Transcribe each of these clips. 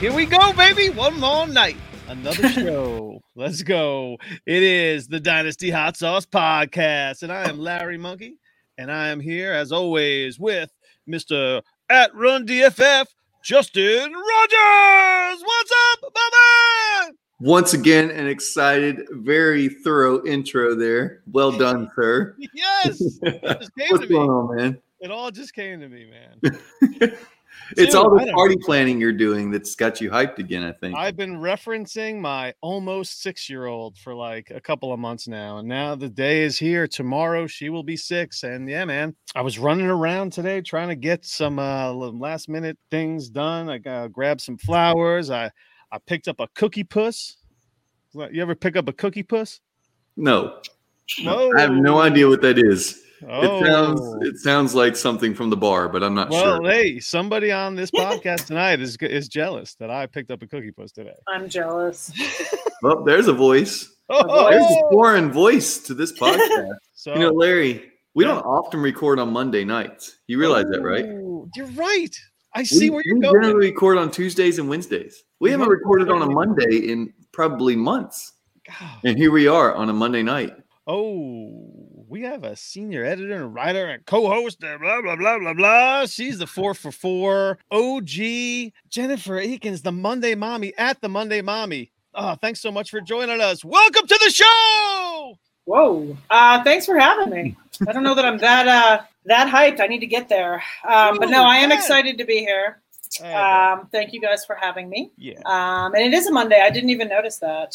right, here we go, baby. One more night, another show. Let's go. It is the Dynasty Hot Sauce Podcast, and I am Larry Monkey, and I am here as always with Mister at Run DFF, Justin Rogers. What's up, Bubba? Once again, an excited, very thorough intro there. Well done, sir. yes, it just came What's to me. going on, man? It all just came to me, man. It's Dude, all the party planning you're doing that's got you hyped again, I think. I've been referencing my almost six year old for like a couple of months now. And now the day is here. Tomorrow she will be six. And yeah, man, I was running around today trying to get some uh, last minute things done. I uh, grabbed some flowers. I, I picked up a cookie puss. You ever pick up a cookie puss? no. No. I have no idea what that is. Oh. It sounds oh. it sounds like something from the bar, but I'm not well, sure. Well, hey, somebody on this podcast tonight is is jealous that I picked up a cookie puss today. I'm jealous. Well, there's a voice. Oh, There's a foreign voice to this podcast. so, you know, Larry, we Yeah. don't often record on Monday nights. You realize that, right? Oh, You're right. I see we, where you're we going. We generally record on Tuesdays and Wednesdays. We We haven't recorded on a Monday in probably months. God. And here we are on a Monday night. Oh, we have a senior editor and writer and co-host and blah blah blah blah blah. She's the four for four OG Jennifer Eakins, the Monday mommy at the Monday mommy. Oh, thanks so much for joining us. Welcome to the show. Whoa. Uh, thanks for having me. I don't know that I'm that uh, that hyped. I need to get there. Um, but no, I am excited to be here. Um, thank you guys for having me. yeah, Um, and it is a Monday. I didn't even notice that.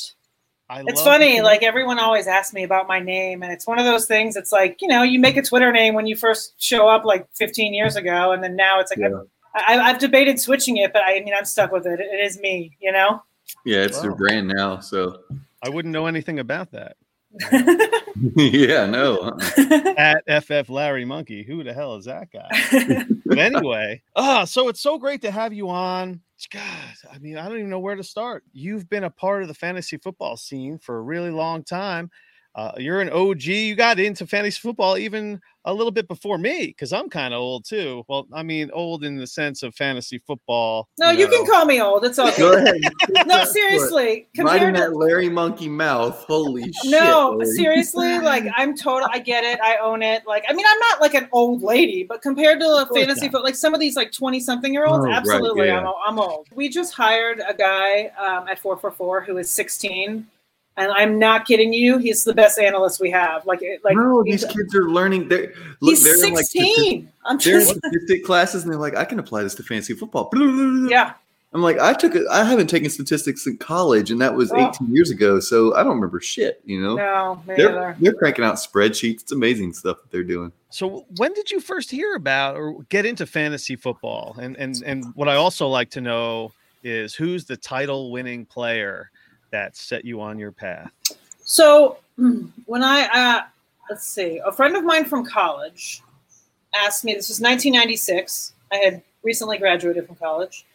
I It's love funny. Like everyone always asks me about my name, and it's one of those things. It's like you know, you make a Twitter name when you first show up like 15 years ago, and then now it's like Yeah. I, I've debated switching it, but I mean, I'm stuck with it. It is me, you know. Yeah, it's their Wow. brand now. So I wouldn't know anything about that. yeah, no. At FF Larry Monkey, who the hell is that guy? but anyway, ah, so it's so great to have you on. God, I mean, I don't even know where to start. You've been a part of the fantasy football scene for a really long time. Uh, you're an OG. You got into fantasy football even a little bit before me because I'm kind of old too. Well, I mean, old in the sense of fantasy football. no, you can know. call me old. It's okay. Go ahead. no, seriously. Right in Compared to that Larry Monkey mouth. Holy shit. no, Larry. seriously, like I'm total. I get it. I own it. Like I mean, I'm not like an old lady, but compared to a fantasy football, like some of these like 20 something year olds, Oh, right, absolutely, yeah. I'm, I'm old. We just hired a guy um, at four four four who is 16, and I'm not kidding you. He's the best analyst we have. Like it- like no, these kids are learning. They're look, he's they're in like 16. I'm they're in just statistic classes, and they're like, I can apply this to fantasy football. yeah. I'm like, I took it. I haven't taken statistics in college, and that was Oh. 18 years ago. So I don't remember shit. You know, No, they're they're cranking out spreadsheets. It's amazing stuff that they're doing. So when did you first hear about or get into fantasy football? And and and what I also like to know is who's the title winning player that set you on your path? So when I uh, let's see, a friend of mine from college asked me. This was 1996. I had recently graduated from college,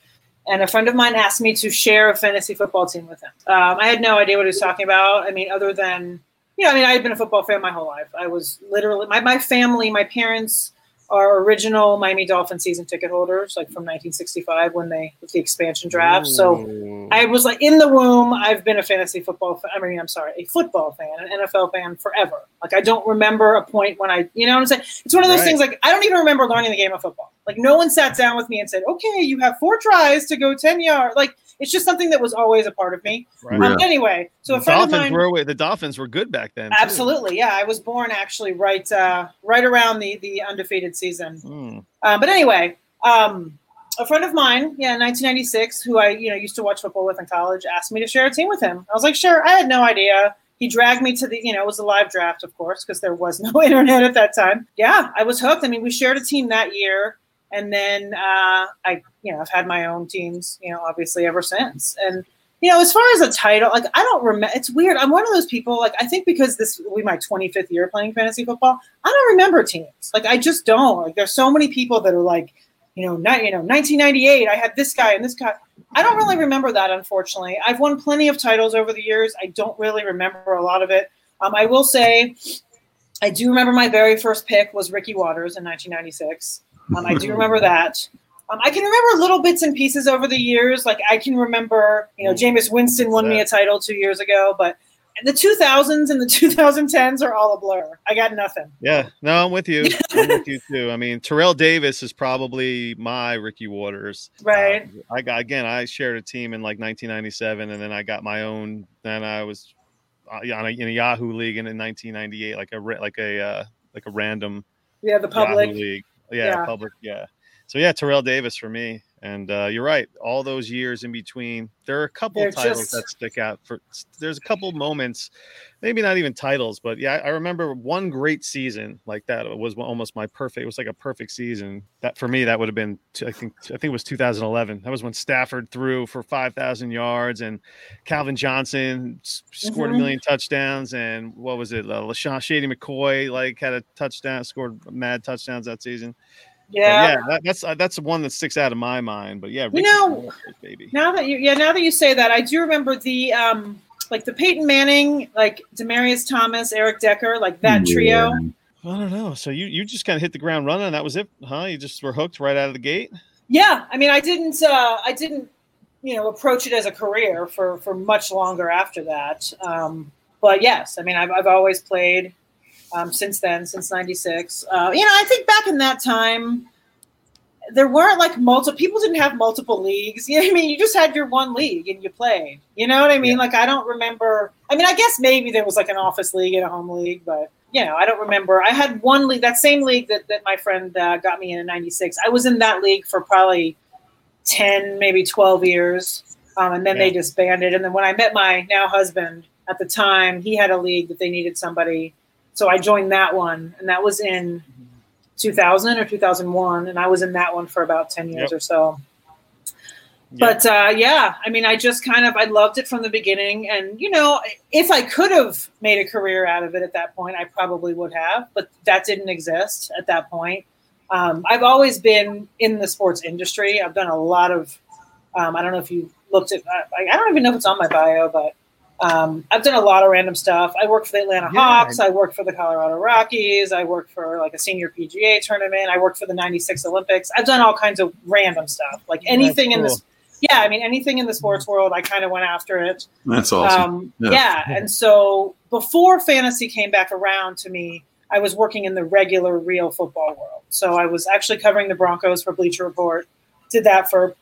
and a friend of mine asked me to share a fantasy football team with him. Um, I had no idea what he was talking about. I mean, other than you know, I mean, I had been a football fan my whole life. I was literally my my family, my parents are original Miami Dolphin season ticket holders, like from 1965 when they with the expansion draft. So. Mm. I was like in the womb. I've been a fantasy football. Fan, I mean, I'm sorry, a football fan, an NFL fan forever. Like I don't remember a point when I, you know what I'm saying? It's one of those Right. things. Like I don't even remember learning the game of football. Like no one sat down with me and said, "Okay, you have four tries to go ten yards." Like it's just something that was always a part of me. Right. Um, anyway, so a the friend of Dolphins mine. were the Dolphins were good back then. too. Absolutely, yeah. I was born actually right, uh, right around the the undefeated season. Hmm. Uh, but anyway, um, a friend of mine, yeah, 1996, who I you know used to watch football with in college, asked me to share a team with him. I was like, sure. I had no idea. He dragged me to the, you know, it was a live draft, of course, because there was no internet at that time. Yeah, I was hooked. I mean, we shared a team that year, and then uh, I, you know, I've had my own teams, you know, obviously ever since. And you know, as far as a title, like I don't remember. It's weird. I'm one of those people. Like I think because this will be my 25th year playing fantasy football, I don't remember teams. Like I just don't. Like there's so many people that are like, you know, not you know, 1998. I had this guy and this guy. I don't really remember that, unfortunately. I've won plenty of titles over the years. I don't really remember a lot of it. Um, I will say, I do remember my very first pick was Ricky Watters in 1996. Um, I do remember that. Um, I can remember little bits and pieces over the years. Like I can remember, you know, Jameis Winston won me a title two years ago, but the 2000s and the 2010s are all a blur. I got nothing. Yeah, no, I'm with you. I'm with you too. I mean, Terrell Davis is probably my Ricky Watters. Right. Um, I got again. I shared a team in like 1997, and then I got my own. Then I was uh, in a Yahoo league in, in 1998, like a like a uh, like a random. Yeah, the public Yahoo league. Yeah, yeah, public. Yeah. So yeah, Terrell Davis for me. And uh, you're right. All those years in between, there are a couple They're titles just... that stick out. For there's a couple moments, maybe not even titles, but yeah, I, remember one great season like that. It was almost my perfect. It was like a perfect season. That for me, that would have been. I think I think it was 2011. That was when Stafford threw for 5,000 yards and Calvin Johnson scored mm-hmm. a million touchdowns. And what was it? Uh, LeSean Shady McCoy like had a touchdown, scored mad touchdowns that season. Yeah, yeah, that, that's uh, that's the one that sticks out of my mind. But yeah, you know, baby. Now that you yeah, now that you say that, I do remember the um like the Peyton Manning, like Demaryius Thomas, Eric Decker, like that trio. I don't know. So you you just kind of hit the ground running, and that was it, huh? You just were hooked right out of the gate. Yeah, I mean, I didn't, uh, I didn't, you know, approach it as a career for for much longer after that. Um, but yes, I mean, I've I've always played um, since then, since '96. Uh, you know, I think back in that time, there weren't like multiple people didn't have multiple leagues. You know what I mean? You just had your one league and you played. You know what I mean? Yeah. Like I don't remember. I mean, I guess maybe there was like an office league and a home league, but you know, I don't remember. I had one league, that same league that, that my friend uh, got me in in '96. I was in that league for probably ten, maybe twelve years, um, and then yeah. they disbanded. And then when I met my now husband at the time, he had a league that they needed somebody so I joined that one, and that was in 2000 or 2001, and I was in that one for about 10 years yep. or so. Yep. But uh, yeah, I mean, I just kind of I loved it from the beginning, and you know, if I could have made a career out of it at that point, I probably would have. But that didn't exist at that point. Um, I've always been in the sports industry. I've done a lot of. Um, I don't know if you looked at. I, I don't even know if it's on my bio, but um, I've done a lot of random stuff. I worked for the Atlanta yeah, Hawks. I, I worked for the Colorado Rockies. I worked for like a senior PGA tournament. I worked for the 96 Olympics. I've done all kinds of random stuff, like anything cool. in this. Yeah, I mean, anything in the sports world, I kind of went after it. That's awesome. Um, yeah. yeah. And so before fantasy came back around to me, I was working in the regular, real football world. So I was actually covering the Broncos for Bleacher Report, did that for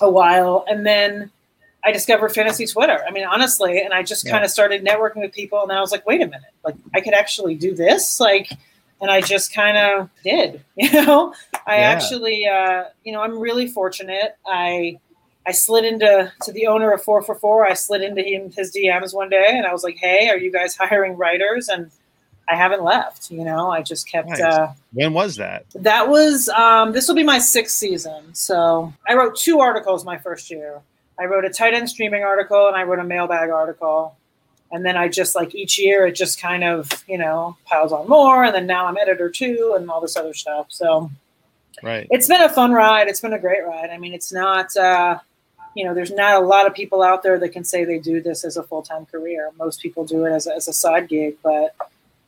a while. And then I discovered fantasy Twitter. I mean, honestly, and I just yeah. kind of started networking with people, and I was like, wait a minute, like I could actually do this, like, and I just kind of did. You know, I yeah. actually, uh, you know, I'm really fortunate. I I slid into to the owner of Four for Four. I slid into him his DMs one day, and I was like, hey, are you guys hiring writers? And I haven't left. You know, I just kept. Nice. Uh, when was that? That was. Um, this will be my sixth season. So I wrote two articles my first year. I wrote a tight end streaming article and I wrote a mailbag article. And then I just like each year it just kind of, you know, piles on more. And then now I'm editor too and all this other stuff. So right. It's been a fun ride. It's been a great ride. I mean, it's not uh, you know, there's not a lot of people out there that can say they do this as a full time career. Most people do it as a, as a side gig, but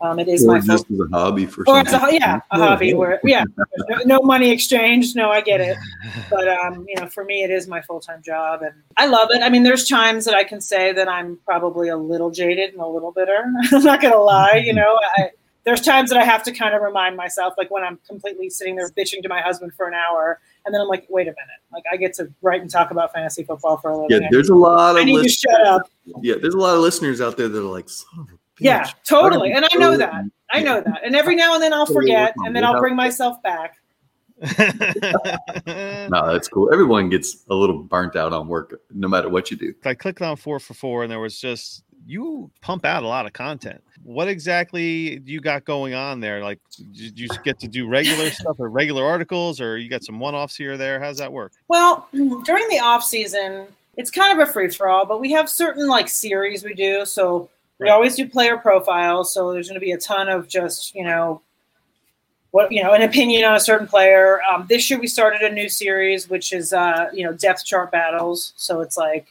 um, it is or my just as a hobby for or a, yeah a hobby where yeah no, no, money exchange no I get it. But um, you know for me it is my full time job and I love it. I mean there's times that I can say that I'm probably a little jaded and a little bitter. I'm not gonna lie you know I, there's times that I have to kind of remind myself like when I'm completely sitting there bitching to my husband for an hour and then I'm like wait a minute. Like I get to write and talk about fantasy football for a living. Yeah there's a lot of I need to shut up. Yeah there's a lot of listeners out there that are like yeah, totally. And I know that. I know that. And every now and then I'll forget and then I'll bring myself back. no, that's cool. Everyone gets a little burnt out on work, no matter what you do. I clicked on four for four, and there was just you pump out a lot of content. What exactly do you got going on there? Like, did you get to do regular stuff or regular articles, or you got some one offs here or there? How's that work? Well, during the off season, it's kind of a free for all, but we have certain like series we do. So we always do player profiles, so there's going to be a ton of just you know what you know an opinion on a certain player. Um, this year we started a new series, which is uh, you know depth chart battles. So it's like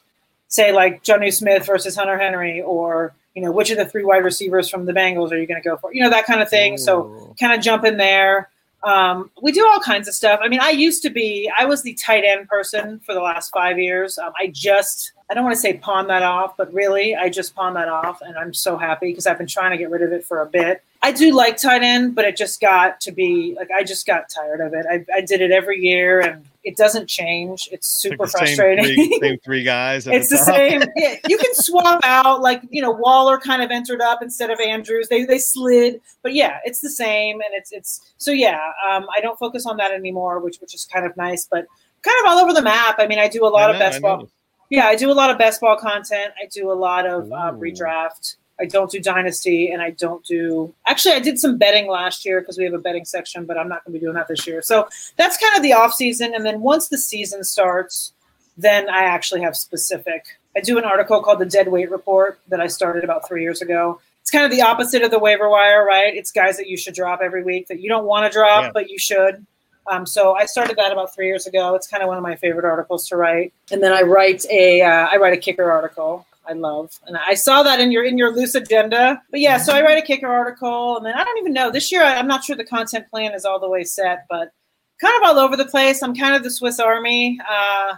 say like Jonnu Smith versus Hunter Henry, or you know which of the three wide receivers from the Bengals are you going to go for? You know that kind of thing. Ooh. So kind of jump in there. Um, we do all kinds of stuff. I mean, I used to be, I was the tight end person for the last five years. Um, I just, I don't want to say pawn that off, but really, I just pawn that off. And I'm so happy because I've been trying to get rid of it for a bit. I do like tight end, but it just got to be like, I just got tired of it. I, I did it every year and it doesn't change. It's super frustrating. Same three, same three guys. it's the, the same. Yeah, you can swap out like you know Waller kind of entered up instead of Andrews. They they slid, but yeah, it's the same. And it's it's so yeah. Um, I don't focus on that anymore, which which is kind of nice, but kind of all over the map. I mean, I do a lot know, of best ball. Yeah, I do a lot of best ball content. I do a lot of uh, redraft. I don't do Dynasty and I don't do actually I did some betting last year because we have a betting section, but I'm not gonna be doing that this year. So that's kind of the off season. And then once the season starts, then I actually have specific. I do an article called the Dead Weight Report that I started about three years ago. It's kind of the opposite of the waiver wire, right? It's guys that you should drop every week that you don't want to drop, yeah. but you should. Um, so I started that about three years ago. It's kind of one of my favorite articles to write. And then I write a uh, I write a kicker article I love. And I saw that in your in your loose agenda. But yeah, so I write a kicker article, and then I don't even know this year. I'm not sure the content plan is all the way set, but kind of all over the place. I'm kind of the Swiss Army uh,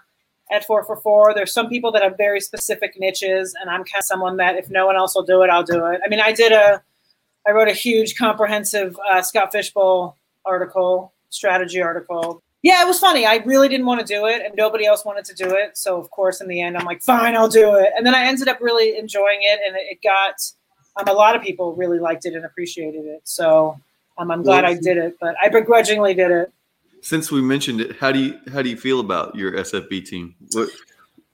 at four for four. There's some people that have very specific niches, and I'm kind of someone that if no one else will do it, I'll do it. I mean, I did a, I wrote a huge comprehensive uh, Scott Fish Bowl article, strategy article yeah, it was funny. I really didn't want to do it, and nobody else wanted to do it. So, of course, in the end, I'm like, fine, I'll do it. And then I ended up really enjoying it, and it got um, a lot of people really liked it and appreciated it. So, um, I'm glad well, I did it, but I begrudgingly did it. Since we mentioned it, how do you how do you feel about your SFB team? What,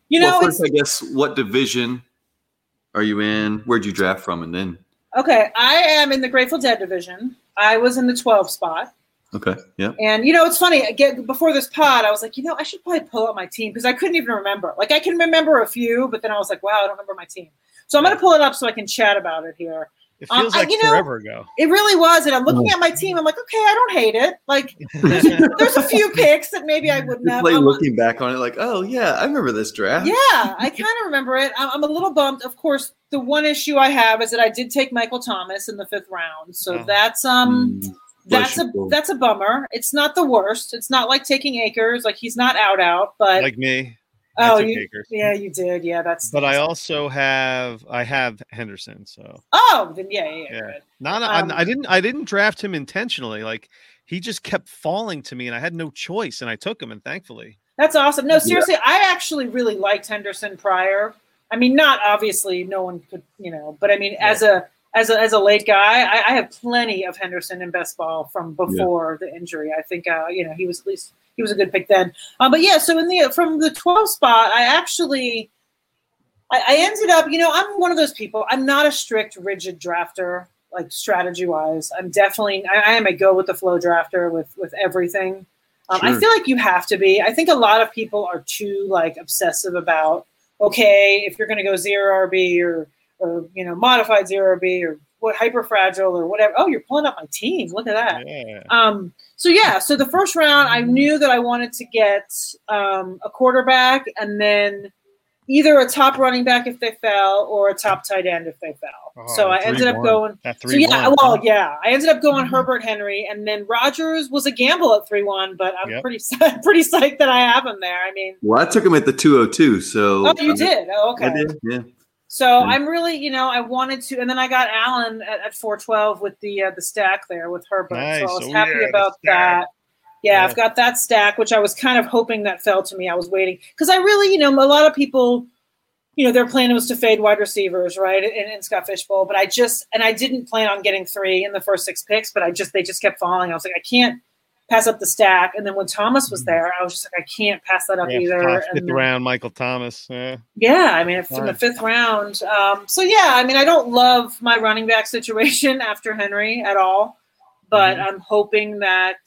you know, well, first, I guess what division are you in? Where'd you draft from, and then? Okay, I am in the Grateful Dead division. I was in the 12 spot. Okay. Yeah. And you know, it's funny. Again, before this pod, I was like, you know, I should probably pull up my team because I couldn't even remember. Like, I can remember a few, but then I was like, wow, I don't remember my team. So I'm going to pull it up so I can chat about it here. It um, feels um, like I, you forever know, ago. It really was, and I'm looking at my team. I'm like, okay, I don't hate it. Like, there's, there's a few picks that maybe I wouldn't have. Like looking back on it, like, oh yeah, I remember this draft. Yeah, I kind of remember it. I'm, a little bummed. Of course, the one issue I have is that I did take Michael Thomas in the fifth round, so oh. that's um. Mm that's a that's a bummer. It's not the worst. It's not like taking Akers. Like he's not out out, but like me. Oh, you, yeah, you did. Yeah, that's. But I also have I have Henderson. So. Oh, then yeah, yeah. yeah. Not um, I didn't I didn't draft him intentionally. Like he just kept falling to me, and I had no choice, and I took him, and thankfully. That's awesome. No, seriously, yeah. I actually really liked Henderson prior. I mean, not obviously, no one could, you know, but I mean, yeah. as a as a, as a late guy, I, I, have plenty of Henderson in best ball from before yeah. the injury. I think uh, you know he was at least he was a good pick then. Um, but yeah, so in the from the 12 spot, I actually I, I, ended up. You know, I'm one of those people. I'm not a strict, rigid drafter, like strategy wise. I'm definitely I, I am a go with the flow drafter with with everything. Um, sure. I feel like you have to be. I think a lot of people are too like obsessive about okay if you're going to go zero RB or or you know modified zero B or what hyper fragile or whatever. Oh, you're pulling up my team. Look at that. Yeah. Um, so yeah, so the first round, I knew that I wanted to get um, a quarterback and then either a top running back if they fell or a top tight end if they fell. Oh, so I ended up going. So yeah, one. well, yeah, I ended up going mm-hmm. Herbert Henry, and then Rogers was a gamble at three one, but I'm yep. pretty pretty psyched that I have him there. I mean, well, I took him at the two hundred two. So oh, you did? Oh, okay. I did. Yeah. So mm-hmm. I'm really, you know, I wanted to, and then I got Allen at, at 412 with the uh, the stack there with Herbert. Nice. So I was oh, happy yeah, about that. Yeah, yeah, I've got that stack, which I was kind of hoping that fell to me. I was waiting because I really, you know, a lot of people, you know, their plan was to fade wide receivers, right, in, in Scott Fish Bowl. But I just, and I didn't plan on getting three in the first six picks, but I just, they just kept falling. I was like, I can't pass up the stack. And then when Thomas was mm-hmm. there, I was just like, I can't pass that up yeah, either. Fifth and round, Michael Thomas. Yeah, yeah I mean, from the fifth round. Um, so yeah, I mean, I don't love my running back situation after Henry at all, but mm-hmm. I'm hoping that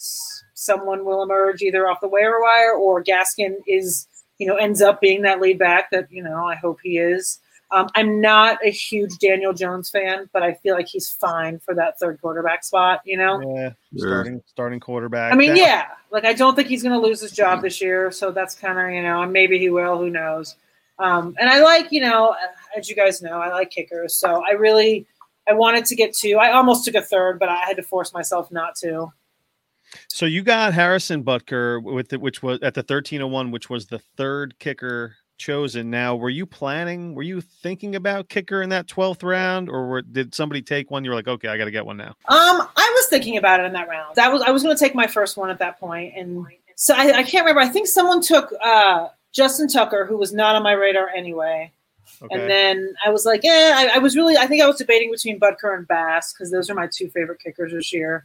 someone will emerge either off the waiver wire or Gaskin is, you know, ends up being that lead back that you know I hope he is. Um, I'm not a huge Daniel Jones fan, but I feel like he's fine for that third quarterback spot. You know, yeah, starting starting quarterback. I mean, yeah, like I don't think he's going to lose his job this year, so that's kind of you know, maybe he will. Who knows? Um, and I like you know, as you guys know, I like kickers, so I really I wanted to get two. I almost took a third, but I had to force myself not to. So you got Harrison Butker with it, which was at the 1301, which was the third kicker chosen. Now, were you planning? Were you thinking about kicker in that 12th round, or were, did somebody take one? You're like, okay, I got to get one now. Um, I was thinking about it in that round. That was I was going to take my first one at that point, and so I, I can't remember. I think someone took uh, Justin Tucker, who was not on my radar anyway. Okay. And then I was like, yeah, I, I, was really, I think I was debating between Butker and Bass because those are my two favorite kickers this year.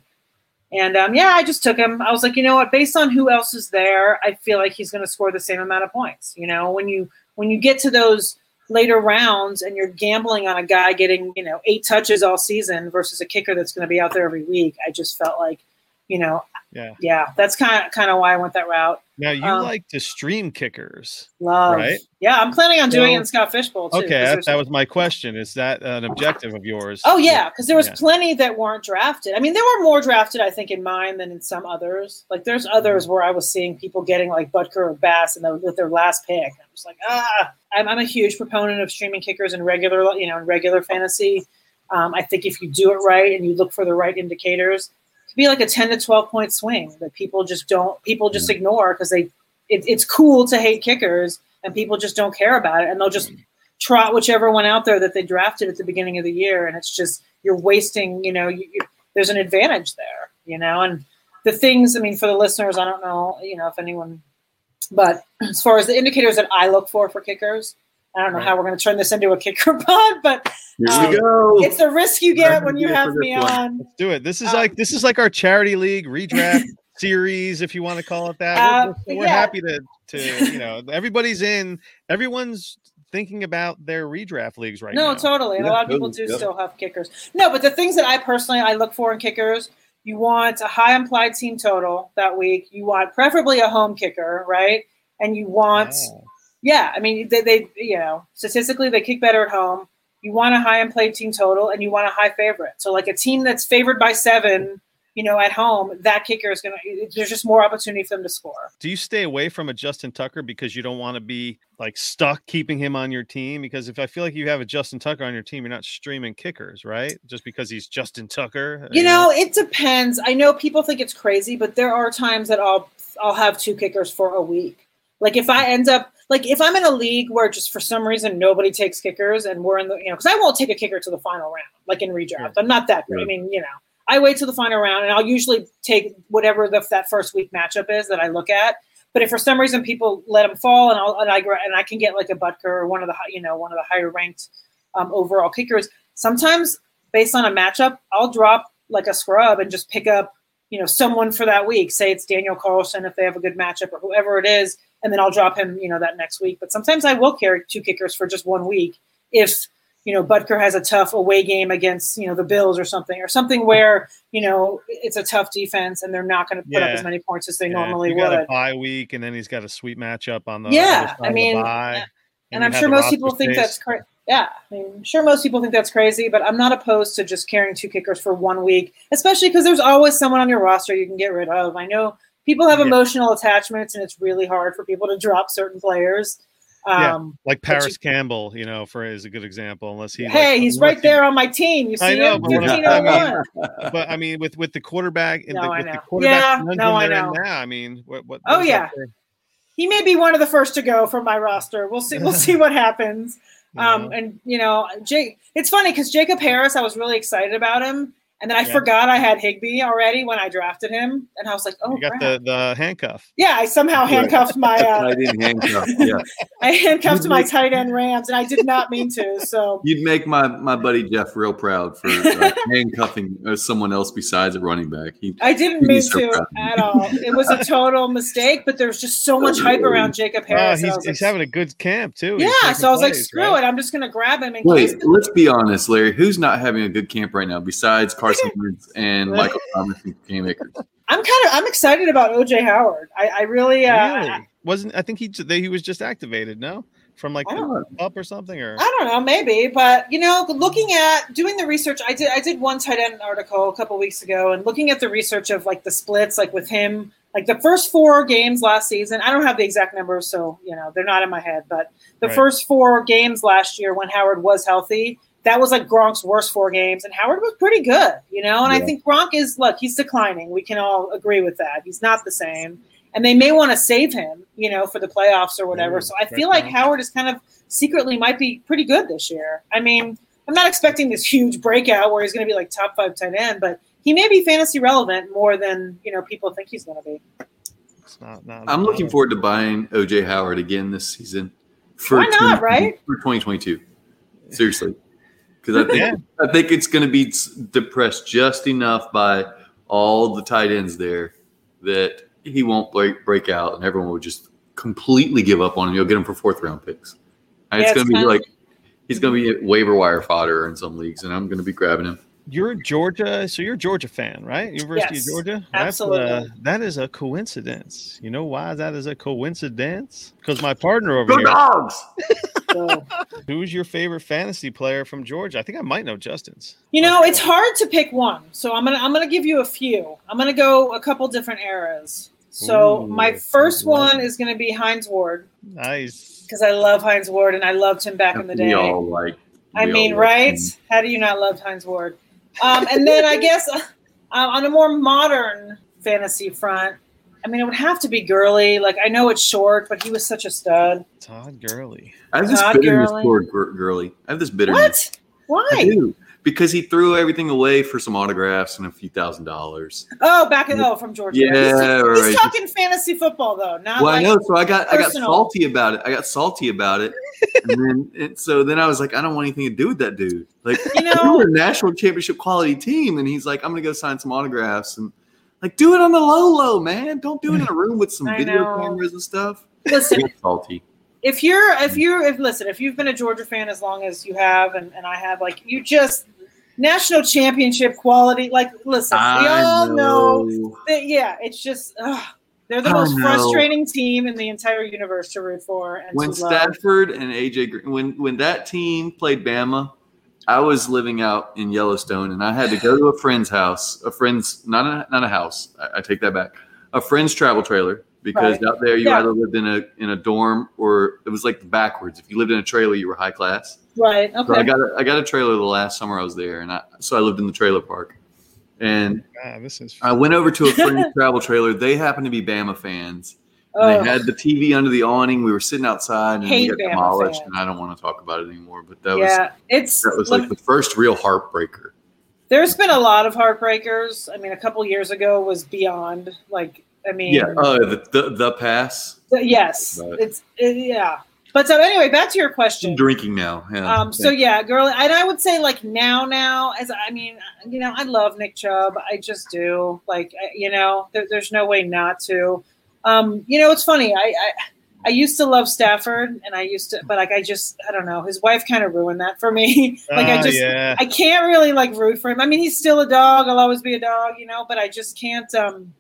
And um, yeah, I just took him. I was like, you know what? Based on who else is there, I feel like he's going to score the same amount of points. You know, when you when you get to those later rounds and you're gambling on a guy getting you know eight touches all season versus a kicker that's going to be out there every week, I just felt like, you know, yeah, yeah, that's kind of kind of why I went that route. Now you Um, like to stream kickers, Love, right? Yeah, I'm planning on doing it in Scott Fish Bowl too. Okay, that, that was my question. Is that an objective of yours? Oh yeah, because there was Yeah. plenty that weren't drafted. I mean, there were more drafted, I think, in mine than in some others. Like there's others Mm-hmm. where I was seeing people getting like Butker or Bass and the, with their last pick. I'm just like, ah, I'm, I'm a huge proponent of streaming kickers in regular, you know, in regular fantasy. Um, I think if you do it right and you look for the right indicators, could be like a 10 to 12 point swing that people just don't, people just ignore because they, it, it's cool to hate kickers and people just don't care about it. And they'll just trot whichever one out there that they drafted at the beginning of the year. And it's just you're wasting you know you, you, there's an advantage there you know? And the things i mean for the listeners i don't know you know if anyone but as far as the indicators that i look for for kickers i don't know how we're going to turn this into a kicker pod but Here Um, we go. it's the risk you get when you have me one. on Let's do it. This is Um, like this is like our charity league redraft series, if you want to call it that. Uh, we're we're yeah. happy to to you know everybody's in. Everyone's thinking about their redraft leagues right no now. No, totally and a Yeah, lot of people totally, do yeah. still have kickers no but the things that i personally i look for in kickers you want a high implied team total that week you want preferably a home kicker right and you want Oh. Yeah, I mean, they, they, you know, statistically they kick better at home. You want a high implied team total, and you want a high favorite. So, like a team that's favored by seven, you know, at home, that kicker is going to. There's just more opportunity for them to score. Do you stay away from a Justin Tucker because you don't want to be like stuck keeping him on your team? Because if I feel like you have a Justin Tucker on your team, you're not streaming kickers, right? Just because he's Justin Tucker. Uh, you know, it depends. I know people think it's crazy, but there are times that I'll I'll have two kickers for a week. Like if I end up like if I'm in a league where just for some reason nobody takes kickers and we're in the you know because I won't take a kicker to the final round like in redraft. Sure. I'm not that good. I mean you know I wait to the final round and I'll usually take whatever the, that first week matchup is that I look at. But if for some reason people let them fall and, I'll, and I and I can get like a Butker or one of the you know one of the higher ranked um, overall kickers, sometimes based on a matchup, I'll drop like a scrub and just pick up you know someone for that week. Say it's Daniel Carlson if they have a good matchup or whoever it is, and then I'll drop him you know that next week. But sometimes I will carry two kickers for just one week if you know Butker has a tough away game against you know the Bills or something or something where you know it's a tough defense and they're not going to put up as many points as they Yeah, normally would. a bye week, and then he's got a sweet matchup on the Yeah, I mean, bye, and you I'm sure most people think that's crazy. Yeah, I mean, I'm sure most people think that's crazy, but I'm not opposed to just carrying two kickers for one week, especially because there's always someone on your roster you can get rid of. I know people have Yeah. emotional attachments, and it's really hard for people to drop certain players. Yeah. Um, like but you- Parris Campbell, you know, for is a good example. Unless he, hey, like, he's right he- there on my team. You see I know, him, but I'm- 1501. But I mean, with with the quarterback and No, the, I know. Yeah, no, I know. now, I mean, what? what Oh, yeah. he may be one of the first to go from my roster. We'll see. We'll see what happens. Um, know? and you know, Jake. It's funny because Jacob Harris, I was really excited about him, and then I Yeah. forgot I had Higbee already when I drafted him, and I was like, oh you got crap. the the handcuff. yeah, I somehow Right. handcuffed my uh, I didn't handcuff. Yeah, I handcuffed my tight end Rams, and I did not mean to. So you'd make my my buddy Jeff real proud for uh, handcuffing uh, someone else besides a running back. He, I didn't mean so to at all. It was a total mistake, but there's just so much hype around Jacob Harris. and I he's, he's like, having a good camp too. Yeah, so I was like, screw right? it. I'm just gonna grab him in wait, case. let's be honest, Larry. Who's not having a good camp right now besides Carson Wentz and Michael Thomas and Cam Akers? I'm kind of I'm excited about OJ Howard. I, I really, uh, Really? Wasn't I think he they, he was just activated? No, from like I don't up or something or I don't know, maybe, but you know, looking at doing the research, I did I did one tight end article a couple weeks ago, and looking at the research of like the splits, like with him, like the first four games last season. I don't have the exact numbers, so you know they're not in my head, but the Right. first four games last year when Howard was healthy, that was like Gronk's worst four games, and Howard was pretty good, you know. And I think Gronk is look, he's declining. We can all agree with that. He's not the same, and they may want to save him, you know, for the playoffs or whatever. Ooh, so I right feel like now. Howard is kind of secretly might be pretty good this year. I mean, I'm not expecting this huge breakout where he's going to be like top five tight end, but he may be fantasy relevant more than you know people think he's going to be. Not, not I'm looking forward to buying OJ Howard again this season. For Why not, 20 right? For 2022. Seriously. Because I think Yeah. I think it's going to be depressed just enough by all the tight ends there that he won't break break out, and everyone will just completely give up on him. You'll get him for fourth round picks. And Yeah, it's going to be like he's going to be waiver wire fodder in some leagues, and I'm going to be grabbing him. You're Georgia, so you're a Georgia fan, right? University Yes, of Georgia. absolutely. That's, uh, that is a coincidence. You know why that is a coincidence? Because my partner over Go here, dogs! Who's your favorite fantasy player from Georgia? I think I might know Justin's. you know, it's hard to pick one. So I'm gonna I'm gonna give you a few. I'm gonna go a couple different eras. So Ooh, my first love one is gonna be Hines Ward Nice. because I love Hines Ward and I loved him back in the day. We day. all like. I we all mean, right? him. How do you not love Hines Ward? Um, and then I guess uh, on a more modern fantasy front, I mean, it would have to be Gurley. Like I know it's short, but he was such a stud. Todd Gurley. I have this Todd bitterness Gurley. toward Gur- Gurley. I have this bitterness. What? I Why? do. Because he threw everything away for some autographs and a few thousand dollars. Oh, back in oh from Georgia. Yeah, he's, he's right. talking fantasy football though, not Well, like I know, so I got I got salty about it. I got salty about it, and then it, so then I was like, I don't want anything to do with that dude. Like, you know. a national championship quality team, and he's like, I'm gonna go sign some autographs and like do it on the low low, man. Don't do it in a room with some I video know. cameras and stuff. Listen, salty. If you're if you're if listen if you've been a georgia fan as long as you have and, and i have like you just national championship quality like listen we all know, that yeah it's just ugh, they're the I most know. frustrating team in the entire universe to root for and when to love. And AJ Green, when when that team played Bama, I was living out in Yellowstone, and I had to go to a friend's house, a friend's not a not a house. I, I take that back, a friend's travel trailer because Right. out there you Yeah. either lived in a in a dorm or it was like backwards. If you lived in a trailer, you were high class. right So okay I got a, I got a trailer the last summer I was there, and I so I lived in the trailer park, and Ah, this is I went over to a friend's travel trailer. They happened to be Bama fans. And Ugh. they had the TV under the awning. We were sitting outside and Hate we got Bama demolished. fans. And I don't want to talk about it anymore. But that was yeah it's that was let like me- the first real heartbreaker. there's been a lot of heartbreakers i mean a couple years ago was beyond like i mean Yeah. Oh, the, the the pass. th- yes But- it's it, yeah but so anyway back to your question I'm drinking now. Yeah. Um, so yeah, girl, and I would say like now, now, as I mean, you know, I love Nick Chubb. I just do. Like, you know, there, there's no way not to. Um, you know, it's funny. I, I I used to love Stafford, and I used to, but like, I just, I don't know. His wife kind of ruined that for me. like, I Ah, just, yeah. I can't really like root for him. I mean, he's still a dog. I'll always be a dog, you know. But I just can't. Um,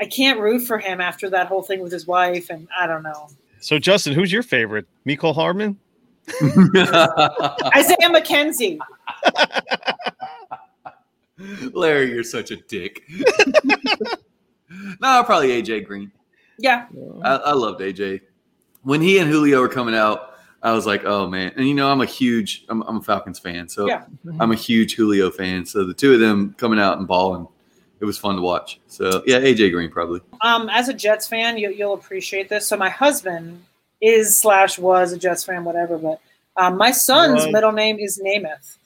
I can't root for him after that whole thing with his wife, and I don't know. So Justin, who's your favorite? Mecole Hardman? Isaiah McKenzie. Larry, you're such a dick. no, probably AJ Green. Yeah, I, I loved AJ when he and Julio were coming out. I was like, oh man, and you know, I'm a huge, I'm, I'm a Falcons fan, so Yeah. I'm a huge Julio fan. So the two of them coming out and balling, it was fun to watch. So yeah, AJ Green probably. um, as a Jets fan, you, you'll appreciate this. So my husband is slash was a Jets fan, whatever. But um, my son's Was. middle name is Namath.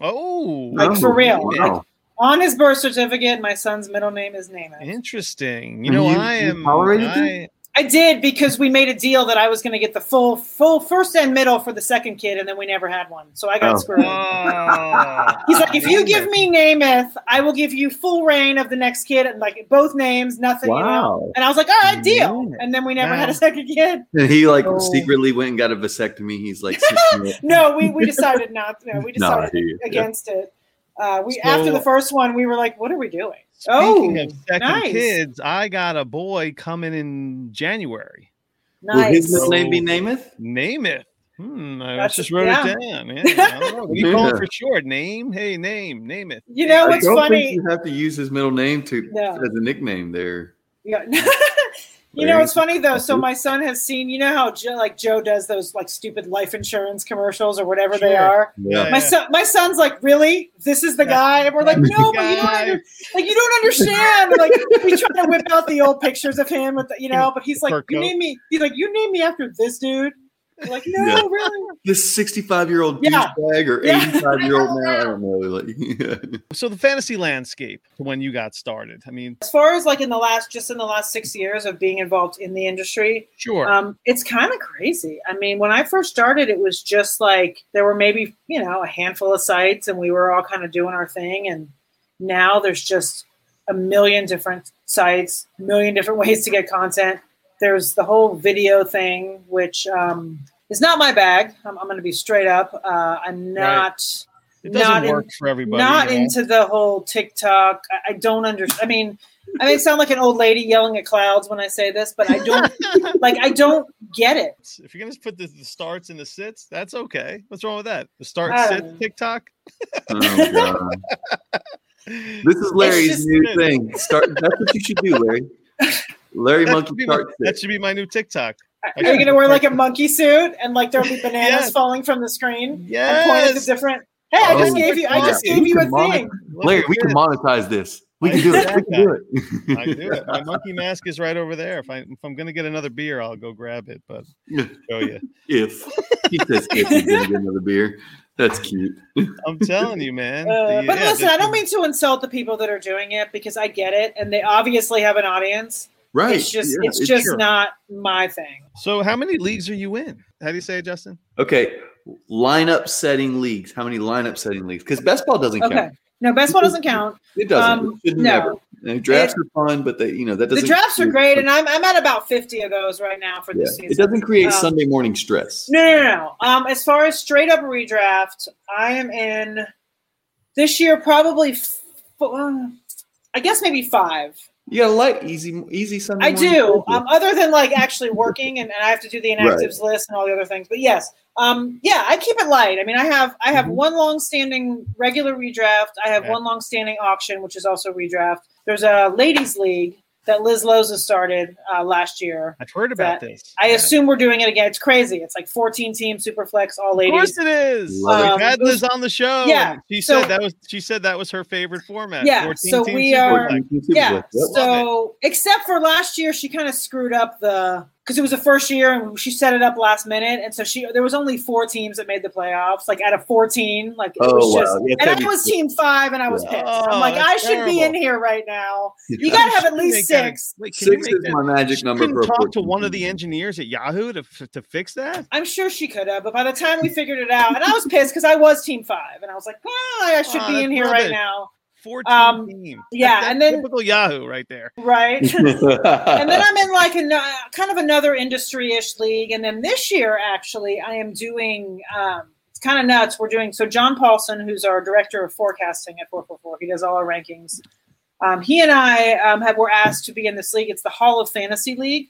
Oh, Like, for real. Wow. On his birth certificate, my son's middle name is Namath. interesting. You know, you- I you am. tolerated I, I did because we made a deal that I was going to get the full, full first and middle for the second kid, and then we never had one, so I got Oh. screwed. Oh. He's like, if you give me Namath, I will give you full reign of the next kid, and like both names, nothing, you know. Wow. And I was like, all right, deal. Yeah. And then we never had a second kid. And he like Oh. secretly went and got a vasectomy. He's like. No, we, we decided not. No, we No, decided he- against it. Uh, we So- after the first one, we were like, "What are we doing?" Speaking oh, of second nice. kids, I got a boy coming in January. Will his Nice. middle name be Namath? Name it. Hmm, I That's- just wrote yeah. it down. Yeah, I don't know. What do you call it for short? Name? Hey, name. Name it. You know I what's funny? think you have to use his middle name to No. as a nickname there. Yeah. You know, it's funny though. So my son has seen. You know how Joe, like Joe does those like stupid life insurance commercials or whatever they are. Yeah. My son, my son's like, really? This is the Yeah. guy? And we're like, no, but you don't under, like you don't understand. Like we try to whip out the old pictures of him with the, you know, but he's like, you name me. He's like, you name me after this dude. We're like, no, Yeah. really? This 65 year old Yeah. douchebag or Yeah. 85 year old man. I don't know. Like, yeah. So the fantasy landscape when you got started. I mean, As far as like in the last, just in the last six years of being involved in the industry, sure. Um, it's kind of crazy. I mean, when I first started, it was just like there were maybe you know a handful of sites, and we were all kind of doing our thing. And now there's just a million different sites, a million different ways to get content. There's the whole video thing, which um, is not my bag. I'm, I'm going to be straight up. Uh, I'm not. it doesn't not in- work for everybody. not you know? into the whole TikTok. I, I don't understand. I mean, I may sound like an old lady yelling at clouds when I say this, but I don't like. I don't get it. If you're gonna put the, the starts and the sits, that's okay. What's wrong with that? The start I sit. TikTok. Oh, God. This is Larry's just- new thing. Start. That's what you should do, Larry. Larry That Monkey should, my, that should be my new TikTok. Are you gonna wear like a monkey suit and like there'll be bananas Yes. falling from the screen and point at the Yes. different? Hey, I just Oh, gave you. I just gave you a can thing. Larry, we can monetize this. We can do it. We can do it. I do it. My monkey mask is right over there. If I if I'm gonna get another beer, I'll go grab it. But show you. If he says if he's gonna get another beer, that's cute. I'm telling you, man. Uh, The- but yeah, listen, I don't mean to insult the people that are doing it because I get it, and they obviously have an audience. Right. It's just, yeah, it's just sure. not my thing. So how many leagues are you in? How do you say it, Justin? Okay. Lineup setting leagues. How many lineup setting leagues? Because best ball doesn't Okay. count. No, best ball doesn't count. It doesn't. Um, it no. never. And drafts are fun, but they, you know, that The doesn't. The drafts are great, and I'm I'm at about fifty of those right now for Yeah, this season. it doesn't create Um, Sunday morning stress. No, no, no, no. Um, as far as straight up redraft, I am in this year probably. F- uh, I guess maybe five. You got a light, easy, easy Sunday. I do. Um, other than like actually working, and, and I have to do the inactives list and all the other things. But yes, um, yeah, I keep it light. I mean, I have I have Mhm. one long-standing regular redraft. I have Yeah. one long-standing auction, which is also redraft. There's a ladies' league that Liz Loza started uh, last year. I've heard about this. I Yeah. assume we're doing it again. It's crazy. It's like 14 team super flex, all Of ladies. course it is. Love it. We've had Um, Liz on the show. yeah, She so- said that was she said that was her favorite format. Yeah, 14 so team we Super are- Flex. Yeah. Yep. So, except for last year, she kind of screwed up the because it was the first year and she set it up last minute, and so she there was only four teams that made the playoffs. Like out of fourteen, like it Oh, was wow. just. Yeah, and that'd I was team five, and I was Yeah. pissed. Oh, I'm like, I that's should be in here right now. You gotta have at least make that- six. Wait, can you Six make is that? my magic She number couldn't for talk to 14 one of the engineers at Yahoo to, to fix that. I'm sure she could have, but by the time we figured it out, and I was pissed because I was team five, and I was like, well, I should Oh, be in here rubbish. right now, 14 Um, team. yeah, That's- and then- typical Yahoo right there. right? and then I'm in like a kind of another industry-ish league, and then this year actually I am doing. Um, it's kind of nuts. We're doing so. John Paulsen, who's our director of forecasting at 444, he does all our rankings. Um, he and I um, have were asked to be in this league. It's the Hall of Fantasy League.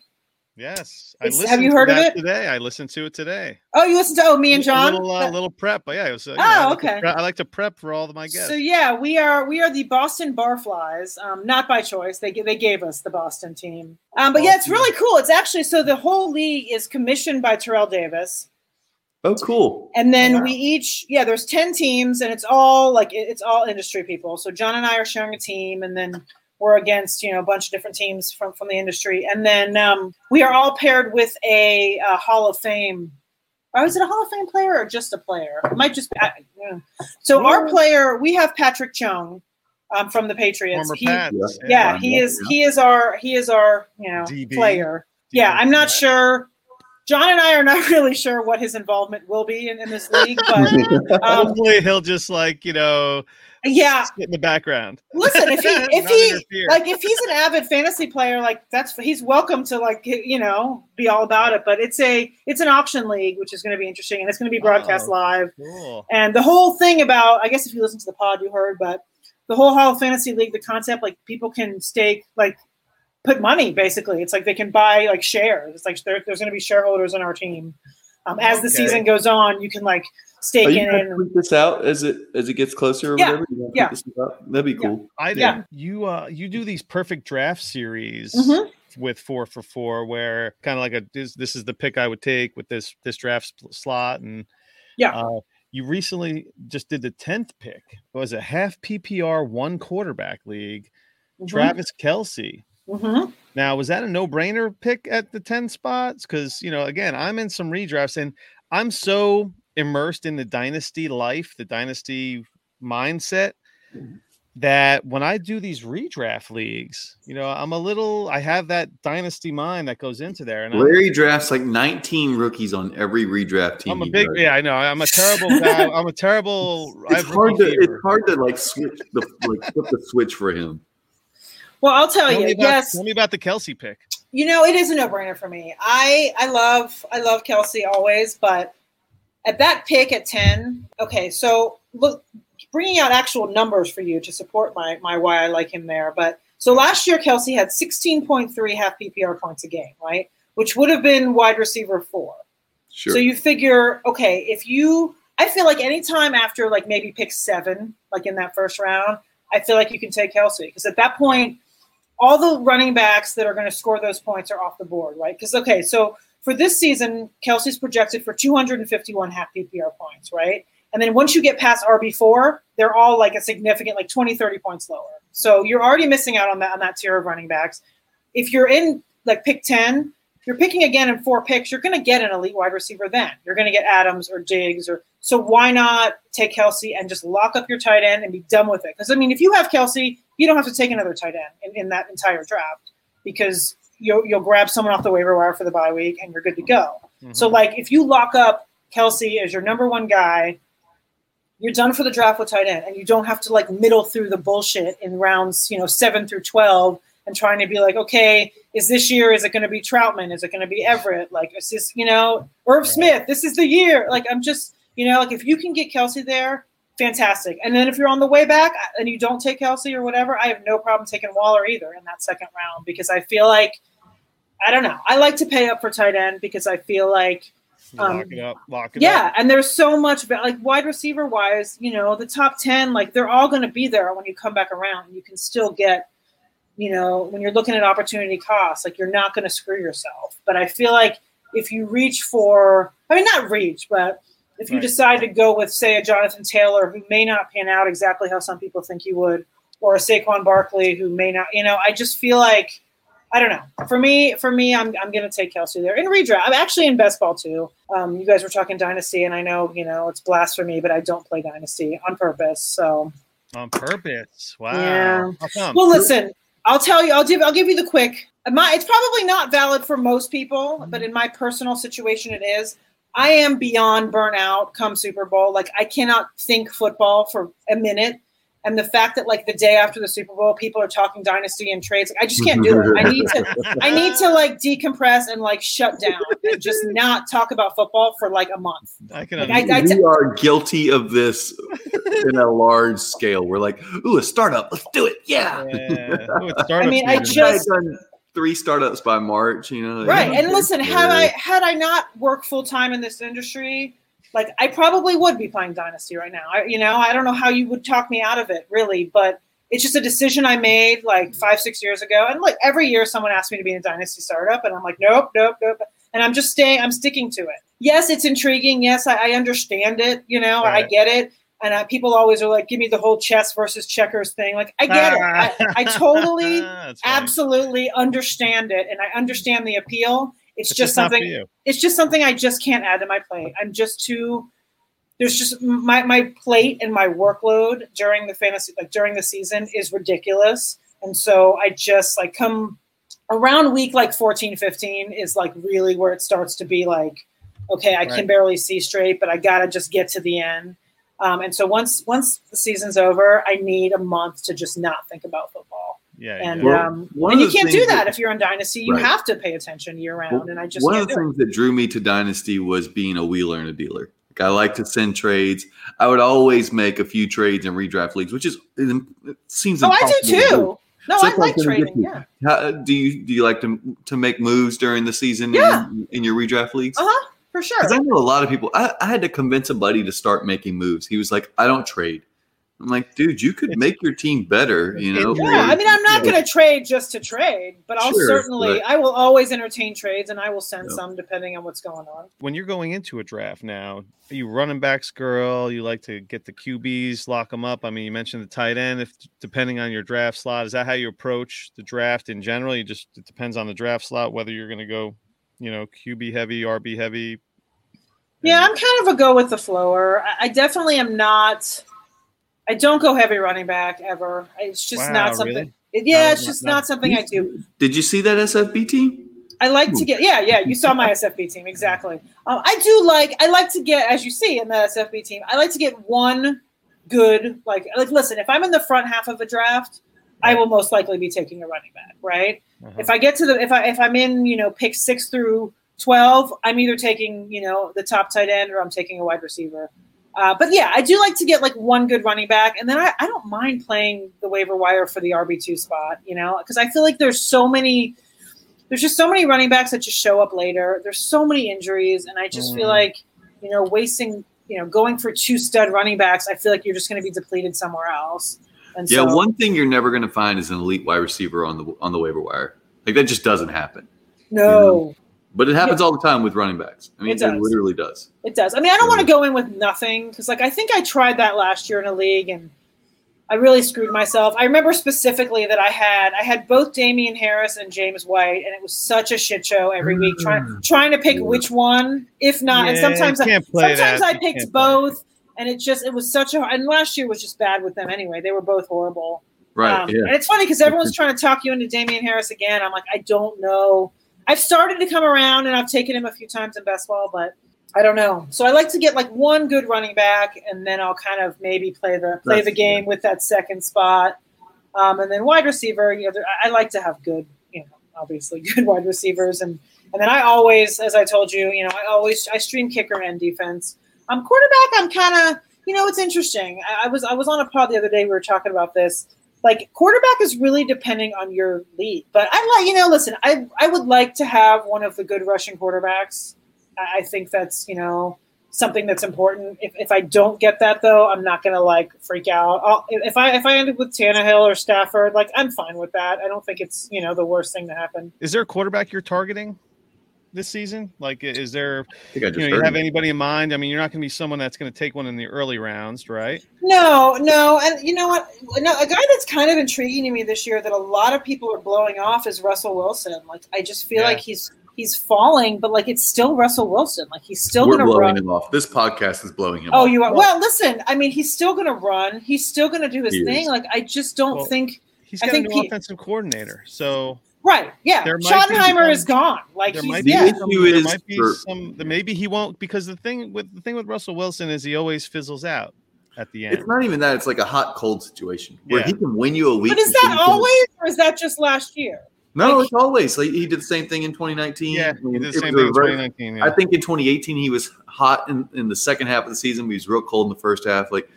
Yes, I It's- listened. have you to heard of it? today? I listened to it today. Oh, you listened to oh me and John. A little, uh, little prep, but yeah, it was. Uh, you Oh, know, I like to okay. pre- I like to prep for all of my guests. So yeah, we are we are the Boston Barflies, um, not by choice. They they gave us the Boston team, um, but yeah, it's really cool. It's actually so the whole league is commissioned by Terrell Davis. oh, cool. And then Wow. we each, yeah, there's 10 teams and it's all like, it- it's all industry people. So John and I are sharing a team and then we're against, you know, a bunch of different teams from, from the industry. And then um, we are all paired with a, uh Hall of Fame. Or is it a Hall of Fame player or just a player? It might just be. I, yeah. So our player, we have Patrick Chung um, from the Patriots. Former He- Pats. yeah, Yeah, he yeah, is. He is our. He is our. You know, DB. player. Yeah, I'm not sure. John and I are not really sure what his involvement will be in, in this league, but um, Hopefully, he'll just like you know yeah. in the background. Listen, if he if he like if he's an avid fantasy player, like that's he's welcome to like you know be all about it. But it's a it's an auction league, which is going to be interesting, and it's going to be broadcast Oh. live. Cool. And the whole thing about I guess if you listen to the pod, you heard, but the whole Hall of Fantasy League, the concept like people can stake like put money basically. It's like they can buy like shares. It's like there, there's going to be shareholders in our team. Um, as the season goes on, you can like Are you in gonna and tweet this out as it as it gets closer or Yeah, whatever? You yeah. this? That'd be cool. I Yeah. you uh you do these perfect draft series. Mhm. with four for four, where kind of like a this, this is the pick I would take with this this draft sp- slot, and Yeah. uh, you recently just did the tenth pick. It was a half PPR one quarterback league. Mhm. Travis Kelce. Mhm. Now, was that a no-brainer pick at the 10 spots? Because you know, again, I'm in some redrafts and I'm so immersed in the dynasty life, the dynasty mindset mm-hmm. that when I do these redraft leagues, you know, I'm a little I have that dynasty mind that goes into there. And I'm, Larry drafts like 19 rookies on every redraft team. I'm a big does. yeah, I know. I'm a terrible guy. I'm a terrible I It's have hard to rookie it's hard to like switch the like flip the switch for him. Well, I'll tell Tell you. about, yes, tell me about the Kelce pick. you know it is a no-brainer for me. I I love I love Kelce always, but at that pick at ten, okay. So look, bringing out actual numbers for you to support my my why I like him there. But so last year Kelce had sixteen point three half PPR points a game, right? Which would have been wide receiver four. Sure. So you figure, okay, if you, I feel like anytime after like maybe pick seven, like in that first round, I feel like you can take Kelce because at that point, all the running backs that are going to score those points are off the board, right? Because okay, so for this season, Kelce's projected for 251 half PPR points, right? And then once you get past RB4, they're all like a significant, like 20, 30 points lower. So you're already missing out on that on that tier of running backs. If you're in like pick 10, you're picking again in four picks, you're to get an elite wide receiver then. You're to get Adams or Diggs or so why not take Kelce and just lock up your tight end and be done with it? Because I mean, if you have Kelce, you don't have to take another tight end in, in that entire draft because you'll you'll grab someone off the waiver wire for the bye week and you're good to go. So mhm. like if you lock up Kelce as your number one guy, you're done for the draft with tight end, and you don't have to like middle through the bullshit in rounds, you know, seven through twelve, and trying to be like, okay, is this year? Is it going to be Troutman? Is it going to be Everett? Like, is this, you know, Irv Smith? This is the year. Like, I'm just, you know, like if you can get Kelce there, fantastic. And then if you're on the way back and you don't take Kelce or whatever, I have no problem taking Waller either in that second round because I feel like, I don't know, I like to pay up for tight end because I feel like Lock Um, it up. Lock it up. yeah, and there's so much like wide receiver wise, you know, the top 10, like they're all going to be there when you come back around. You can still get, you know, when you're looking at opportunity costs, like you're not going to screw yourself. But I feel like if you reach for, I mean, not reach, but if you Right. decide to go with, say, a Jonathan Taylor who may not pan out exactly how some people think he would, or a Saquon Barkley who may not, you know, I just feel like, I don't know. For me, for me, I'm, I'm going to take Kelce there in redraft. I'm actually in best ball too. Um, you guys were talking dynasty, and I know you know it's blasphemy, but I don't play dynasty on purpose. So, On purpose. Wow. Yeah. Well, listen, I'll tell you. I'll give. I'll give you the quick. My, it's probably not valid for most people, but in my personal situation, it is. I am beyond burnout come Super Bowl. Like I cannot think football for a minute. And the fact that like the day after the Super Bowl, people are talking dynasty and trades, like, I just can't do it. I need to I need to like decompress and like shut down and just not talk about football for like a month. I can Like, I- understand. we are guilty of this in a large scale. We're like, ooh, a startup. Let's do it. Yeah. Yeah. Ooh, I mean, I season. I had just done three startups by March, you know. right. And listen, had I had I not worked full time in this industry, like I probably would be playing Dynasty right now. I, you know, I don't know how you would talk me out of it, really, but it's just a decision I made like five, six years ago. And like every year, someone asks me to be in a Dynasty startup, and I'm like, nope, nope, nope. And I'm just staying. I'm sticking to it. Yes, it's intriguing. Yes, I, I understand it. You know, I get it. And people always are like, give me the whole chess versus checkers thing. Like, I get it. I, I totally, absolutely understand it, and I understand the appeal. It's, It's just for something. It's just something I just can't add to my plate. I'm just too. There's just my my plate and my workload during the fantasy like during the season is ridiculous, and so I just like come around week like 14, 15 is like really where it starts to be like, okay, I can barely see straight, but I gotta just get to the end. Um, and so once once the season's over, I need a month to just not think about football. Yeah. And yeah. Well, um, one and you can't do that that- if you're in Dynasty. You Right. have to pay attention year round, and I just one of the do it. things that drew me to Dynasty was being a wheeler and a dealer. Like I like to send trades. I would always make a few trades in redraft leagues, which is it seems. Oh, I do impossible to too. No, So I like like when you trading. Yeah. How, do you do you like to to make moves during the season Yeah. in, in your redraft leagues? Uh huh. For sure. Because I know a lot of people. I, I had to convince a buddy to start making moves. He was like, "I don't trade," I'm like, dude, you could make your team better. You know, Injury. Yeah, I mean, I'm not going to trade just to trade, but I'll Sure, certainly, but- I will always entertain trades, and I will send Yeah. some depending on what's going on. When you're going into a draft now, are you running backs girl? You like to get the QBs, lock them up. I mean, you mentioned the tight end. If depending on your draft slot, is that how you approach the draft in general? You just it depends on the draft slot whether you're going to go, you know, QB heavy, RB heavy. Yeah, I'm kind of a go with the flower. I, I definitely am not. I don't go heavy running back ever. It's just Wow, not something. really? it- yeah, No, it's just not- not something I do. Did you see that SFB team? I like to get. Yeah, yeah. You saw my SFB team exactly. Um, I do like. I like to get, as you see in the SFB team. I like to get one good. Like, like listen. If I'm in the front half of a draft, I will most likely be taking a running back. Right. Uh-huh. If I get to the if I if I'm in you know pick six through twelve, I'm either taking you know the top tight end or I'm taking a wide receiver. Uh, but yeah, I do like to get like one good running back, and then I, I don't mind playing the waiver wire for the RB two spot. You know, because I feel like there's so many. There's just so many running backs that just show up later. There's so many injuries, and I just feel Mm. like you know wasting you know going for two stud running backs. I feel like you're just going to be depleted somewhere else. And Yeah, so, one thing you're never going to find is an elite wide receiver on the on the waiver wire. Like that just doesn't happen. no. But it happens all the time with running backs. I mean, It it, literally does. It does. I mean, I don't want to go in with nothing because, like, I think I tried that last year in a league and I really screwed myself. I remember specifically that I had I had both Damien Harris and James White, and it was such a shit show every week trying trying to pick Yeah. which one. If not, and sometimes I, can't play sometimes that. I picked can't play both, and it just it was such a and last year was just bad with them anyway. They were both horrible. Right. Um, yeah. And it's funny because everyone's trying to talk you into Damien Harris again. I'm like, I don't know. I've started to come around and I've taken him a few times in best ball, but I don't know. So I like to get like one good running back, and then I'll kind of maybe play the play That's- the game with that second spot, um, and then wide receiver. You know, there- I I like to have good, you know, obviously good wide receivers, and and then I always, as I told you, you know, I always I stream kicker and defense. Um, quarterback, I'm kind of, you know, it's interesting. I, I was I was on a pod the other day. We were talking about this like quarterback is really depending on your lead. But I like, you know, listen, I I would like to have one of the good rushing quarterbacks. I, I think that's you know something that's important. If, if I don't get that though, I'm not gonna like freak out. I'll, if I if I end up with Tannehill or Stafford, like I'm fine with that. I don't think it's you know the worst thing to happen. Is there a quarterback you're targeting this season? Like, is there, I think I just you know, you have anybody in mind? I mean, you're not going to be someone that's going to take one in the early rounds, right? No, no, and you know what? No, a guy that's kind of intriguing to me this year that a lot of people are blowing off is Russell Wilson. Like I just feel Yeah. like he's he's falling, but like it's still Russell Wilson. Like he's still We're going to blowing run. him off. This podcast is blowing him Oh, off. you are. Well, listen. I mean, he's still going to run. He's still going to do his He is. thing. Like I just don't Well, think. He's I got a think new he- offensive coordinator, so Right? Yeah. There Schottenheimer some- is gone. Like there he's might be yeah. some, issue might be for- some. Maybe he won't because the thing with the thing with Russell Wilson is he always fizzles out at the end. It's not even that. It's like a hot cold situation where Yeah. he can win you a week. But is that then he can- always, or is that just last year? No, like- it's always like he did the same thing in 2019. yeah, I he did the same thing in 2019. Yeah. I think in 2018 he was hot in, in the second half of the season. But he was real cold in the first half. Like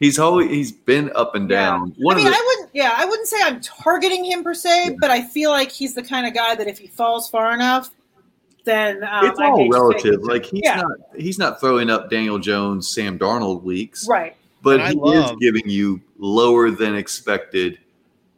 he's always he's been up and Yeah. down. One I mean, the, I wouldn't. Yeah, I wouldn't say I'm targeting him per se, but I feel like he's the kind of guy that if he falls far enough, then um, it's all hate to say relative. it. Like he's Yeah. not he's not throwing up Daniel Jones, Sam Darnold weeks, right. but And he love- is giving you lower than expected.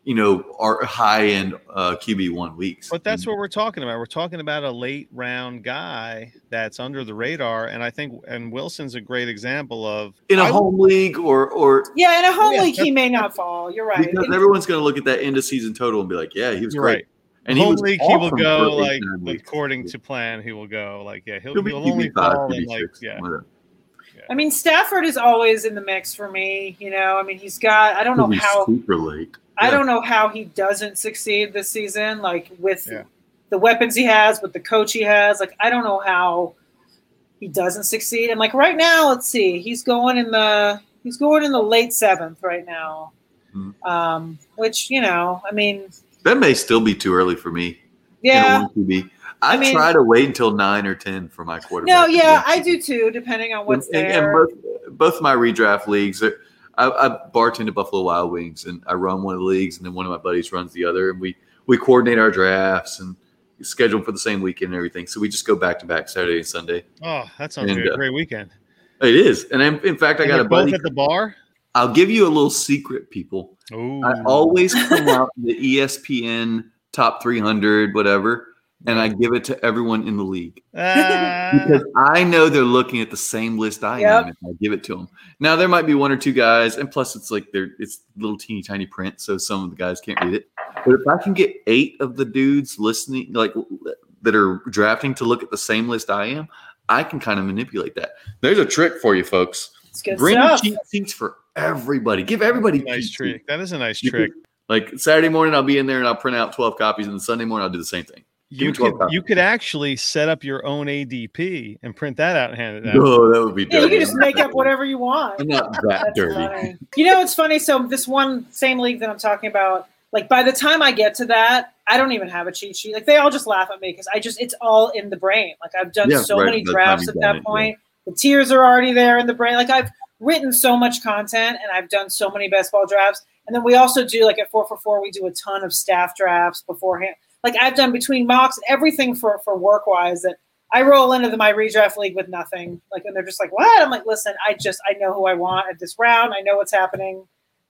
You know, our high end uh, QB one weeks. But that's what we're talking about. We're talking about a late round guy that's under the radar, and I think and Wilson's a great example of in a I- home league or or Yeah, in a home Yeah, league, he may not fall. You're right. because everyone's going to look at that end of season total and be like, yeah, he was great. right. And home was league, he will go like according to plan. He will go like yeah, he'll, He'll be he'll only five, fall in like six, yeah. whatever. I mean, Stafford is always in the mix for me. You know, I mean, he's got. I don't know how. super late. I don't know how he doesn't succeed this season. Like with the weapons he has, with the coach he has. Like I don't know how he doesn't succeed. And like right now, let's see, he's going in the he's going in the late seventh right now. Mhm. Um, which you know, I mean, That may still be too early for me. yeah. QB. I, I mean- try to wait until nine or ten for my quarterback. No, yeah, I do too, depending on what's and- there. and both, both my redraft leagues, are, I, I bartend at Buffalo Wild Wings, and I run one of the leagues, and then one of my buddies runs the other, and we we coordinate our drafts and schedule them for the same weekend and everything. So we just go back to back Saturday and Sunday. Oh, that sounds And, like a uh, great weekend. It is, and in, in fact, I And got a buddy. both at the bar. I'll give you a little secret, people. Ooh. I always print out the ESPN top 300, whatever, and I give it to everyone in the league Ah, because I know they're looking at the same list I Yep. am if I give it to them. Now there might be one or two guys, and plus it's like they're it's little teeny tiny print, so some of the guys can't read it. But if I can get eight of the dudes listening, like that are drafting to look at the same list I am, I can kind of manipulate that. There's a trick for you folks. Bring stuff. cheat sheets for everybody. Give everybody nice trick. sheets. That is a nice trick. Like Saturday morning, I'll be in there and I'll print out 12 copies, and Sunday morning, I'll do the same thing. Give You could, you could actually set up your own ADP and print that out and hand it out. Oh, that would be Yeah, you can just make up whatever you want. I'm not that dirty. funny. You know, it's funny. So this one same league that I'm talking about, like by the time I get to that, I don't even have a cheat sheet. Like they all just laugh at me because I just it's all in the brain. Like I've done Yeah, so right, many by the time drafts at that it, point. The tears are already there in the brain. Like I've written so much content and I've done so many best ball drafts. And then we also do like at four for four, we do a ton of staff drafts beforehand. Like I've done between mocks and everything for for work wise that I roll into the my redraft league with nothing. Like, and they're just like, "What?" I'm like, "Listen, I just I know who I want at this round. I know what's happening.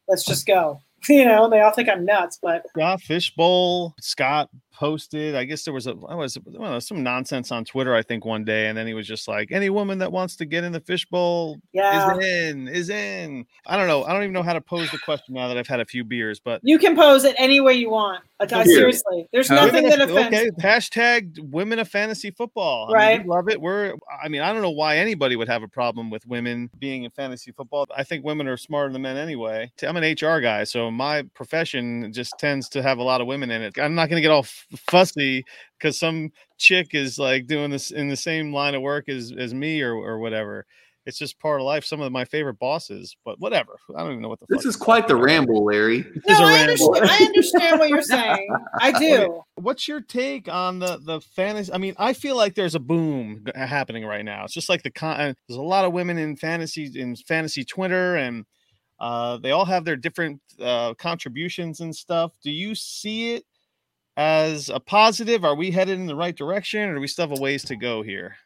Let's just go." You know, and they all think I'm nuts, but yeah, Fishbowl. Scott posted. I guess there was a I was some nonsense on Twitter. I think one day, and then he was just like, "Any woman that wants to get in the fishbowl yeah, is in, is in." I don't know. I don't even know how to pose the question now that I've had a few beers, but you can pose it any way you want. Uh, I seriously, there's nothing Women that of- offends. okay. Hashtag women of fantasy football. I mean, Right. love it. We're. I mean, I don't know why anybody would have a problem with women being in fantasy football. I think women are smarter than men anyway. I'm an HR guy, so my profession just tends to have a lot of women in it. I'm not going to get all f- fussy because some chick is like doing this in the same line of work as as me or or whatever. It's just part of life. Some of my favorite bosses, but whatever. I don't even know what the. This fuck is quite the ramble, Larry. No, is a I ramble. understand. I understand what you're saying. I do. What's your take on the the fantasy? I mean, I feel like there's a boom happening right now. It's just like the con. uh, There's a lot of women in fantasy in fantasy Twitter, and uh, they all have their different uh, contributions and stuff. Do you see it as a positive? Are we headed in the right direction, or do we still have a ways to go here?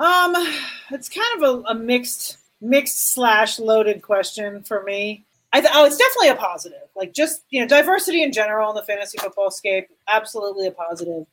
Um, it's kind of a, a mixed, mixed slash loaded question for me. I th- oh, it's definitely a positive. Like just you know, diversity in general in the fantasy football scape, absolutely a positive.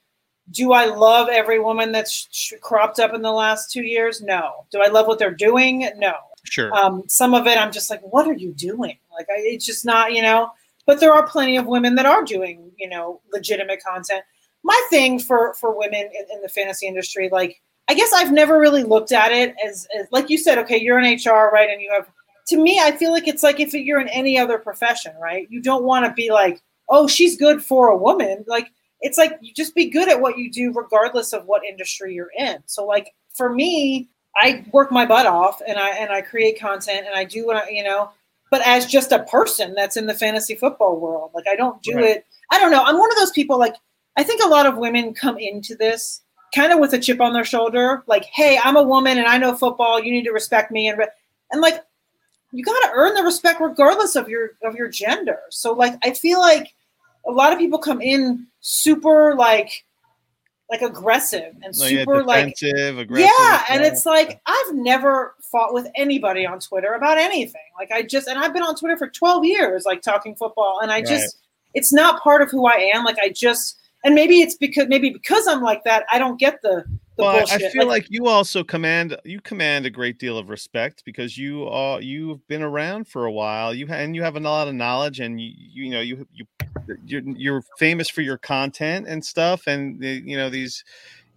Do I love every woman that's sh- cropped up in the last two years? No. Do I love what they're doing? No. Sure. Um, some of it, I'm just like, what are you doing? Like, I, it's just not, you know. But there are plenty of women that are doing, you know, legitimate content. My thing for for women in, in the fantasy industry, like, I guess I've never really looked at it as, as, like you said, okay, you're in HR, right, and you have. To me, I feel like it's like if you're in any other profession, right? You don't want to be like, oh, she's good for a woman. Like, it's like you just be good at what you do, regardless of what industry you're in. So, like for me, I work my butt off and I and I create content and I do what I, you know, but as just a person that's in the fantasy football world, like I don't do Right. it. I don't know. I'm one of those people. Like I think a lot of women come into this kind of with a chip on their shoulder, like, "Hey, I'm a woman and I know football. You need to respect me." And re-" and like you got to earn the respect regardless of your of your gender. So like I feel like a lot of people come in super like like aggressive and oh, yeah, super like aggressive. yeah, and it's like I've never fought with anybody on Twitter about anything. Like I just and I've been on Twitter for 12 years like talking football and I Right. just it's not part of who I am. Like I just and maybe it's because maybe because I'm like that, I don't get the the well, I- bullshit. I feel like, you also command you command a great deal of respect because you are you've been around for a while. You and you have a lot of knowledge, and you you know you you you're, you're famous for your content and stuff, and the, you know these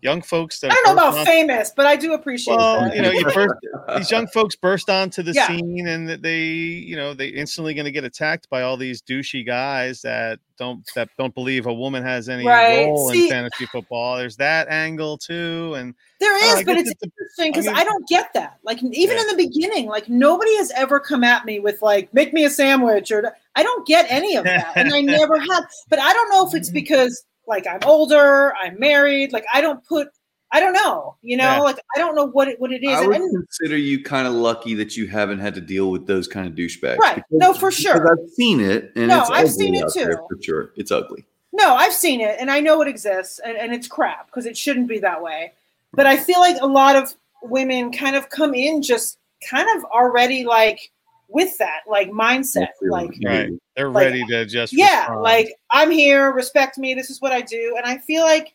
young folks that I don't know about on- famous, but I do appreciate Well, that. you know, you first these young folks burst onto the Yeah. scene, and they you know they instantly going to get attacked by all these douchey guys that don't that don't believe a woman has any Right. role See- in fantasy football. There's that angle too, and there uh, is, I is, but guess it's interesting because I I, don't get that. Like even Yeah. in the beginning, like nobody has ever come at me with like make me a sandwich or I don't get any of that, and I never have. But I don't know if it's mm-hmm. because like I'm older, I'm married, like I don't put. I don't know, you know, Yeah. like I don't know what it what it is. I would and- consider you kind of lucky that you haven't had to deal with those kind of douchebags. Right. Because- No, for sure. I've seen it, and No, it's I've seen it too. for sure. It's ugly. No, I've seen it and I know it exists and, and it's crap because it shouldn't be that way. But I feel like a lot of women kind of come in just kind of already like with that like mindset. Like Right. They're Like, ready to just yeah, respond. like I'm here, respect me. This is what I do, and I feel like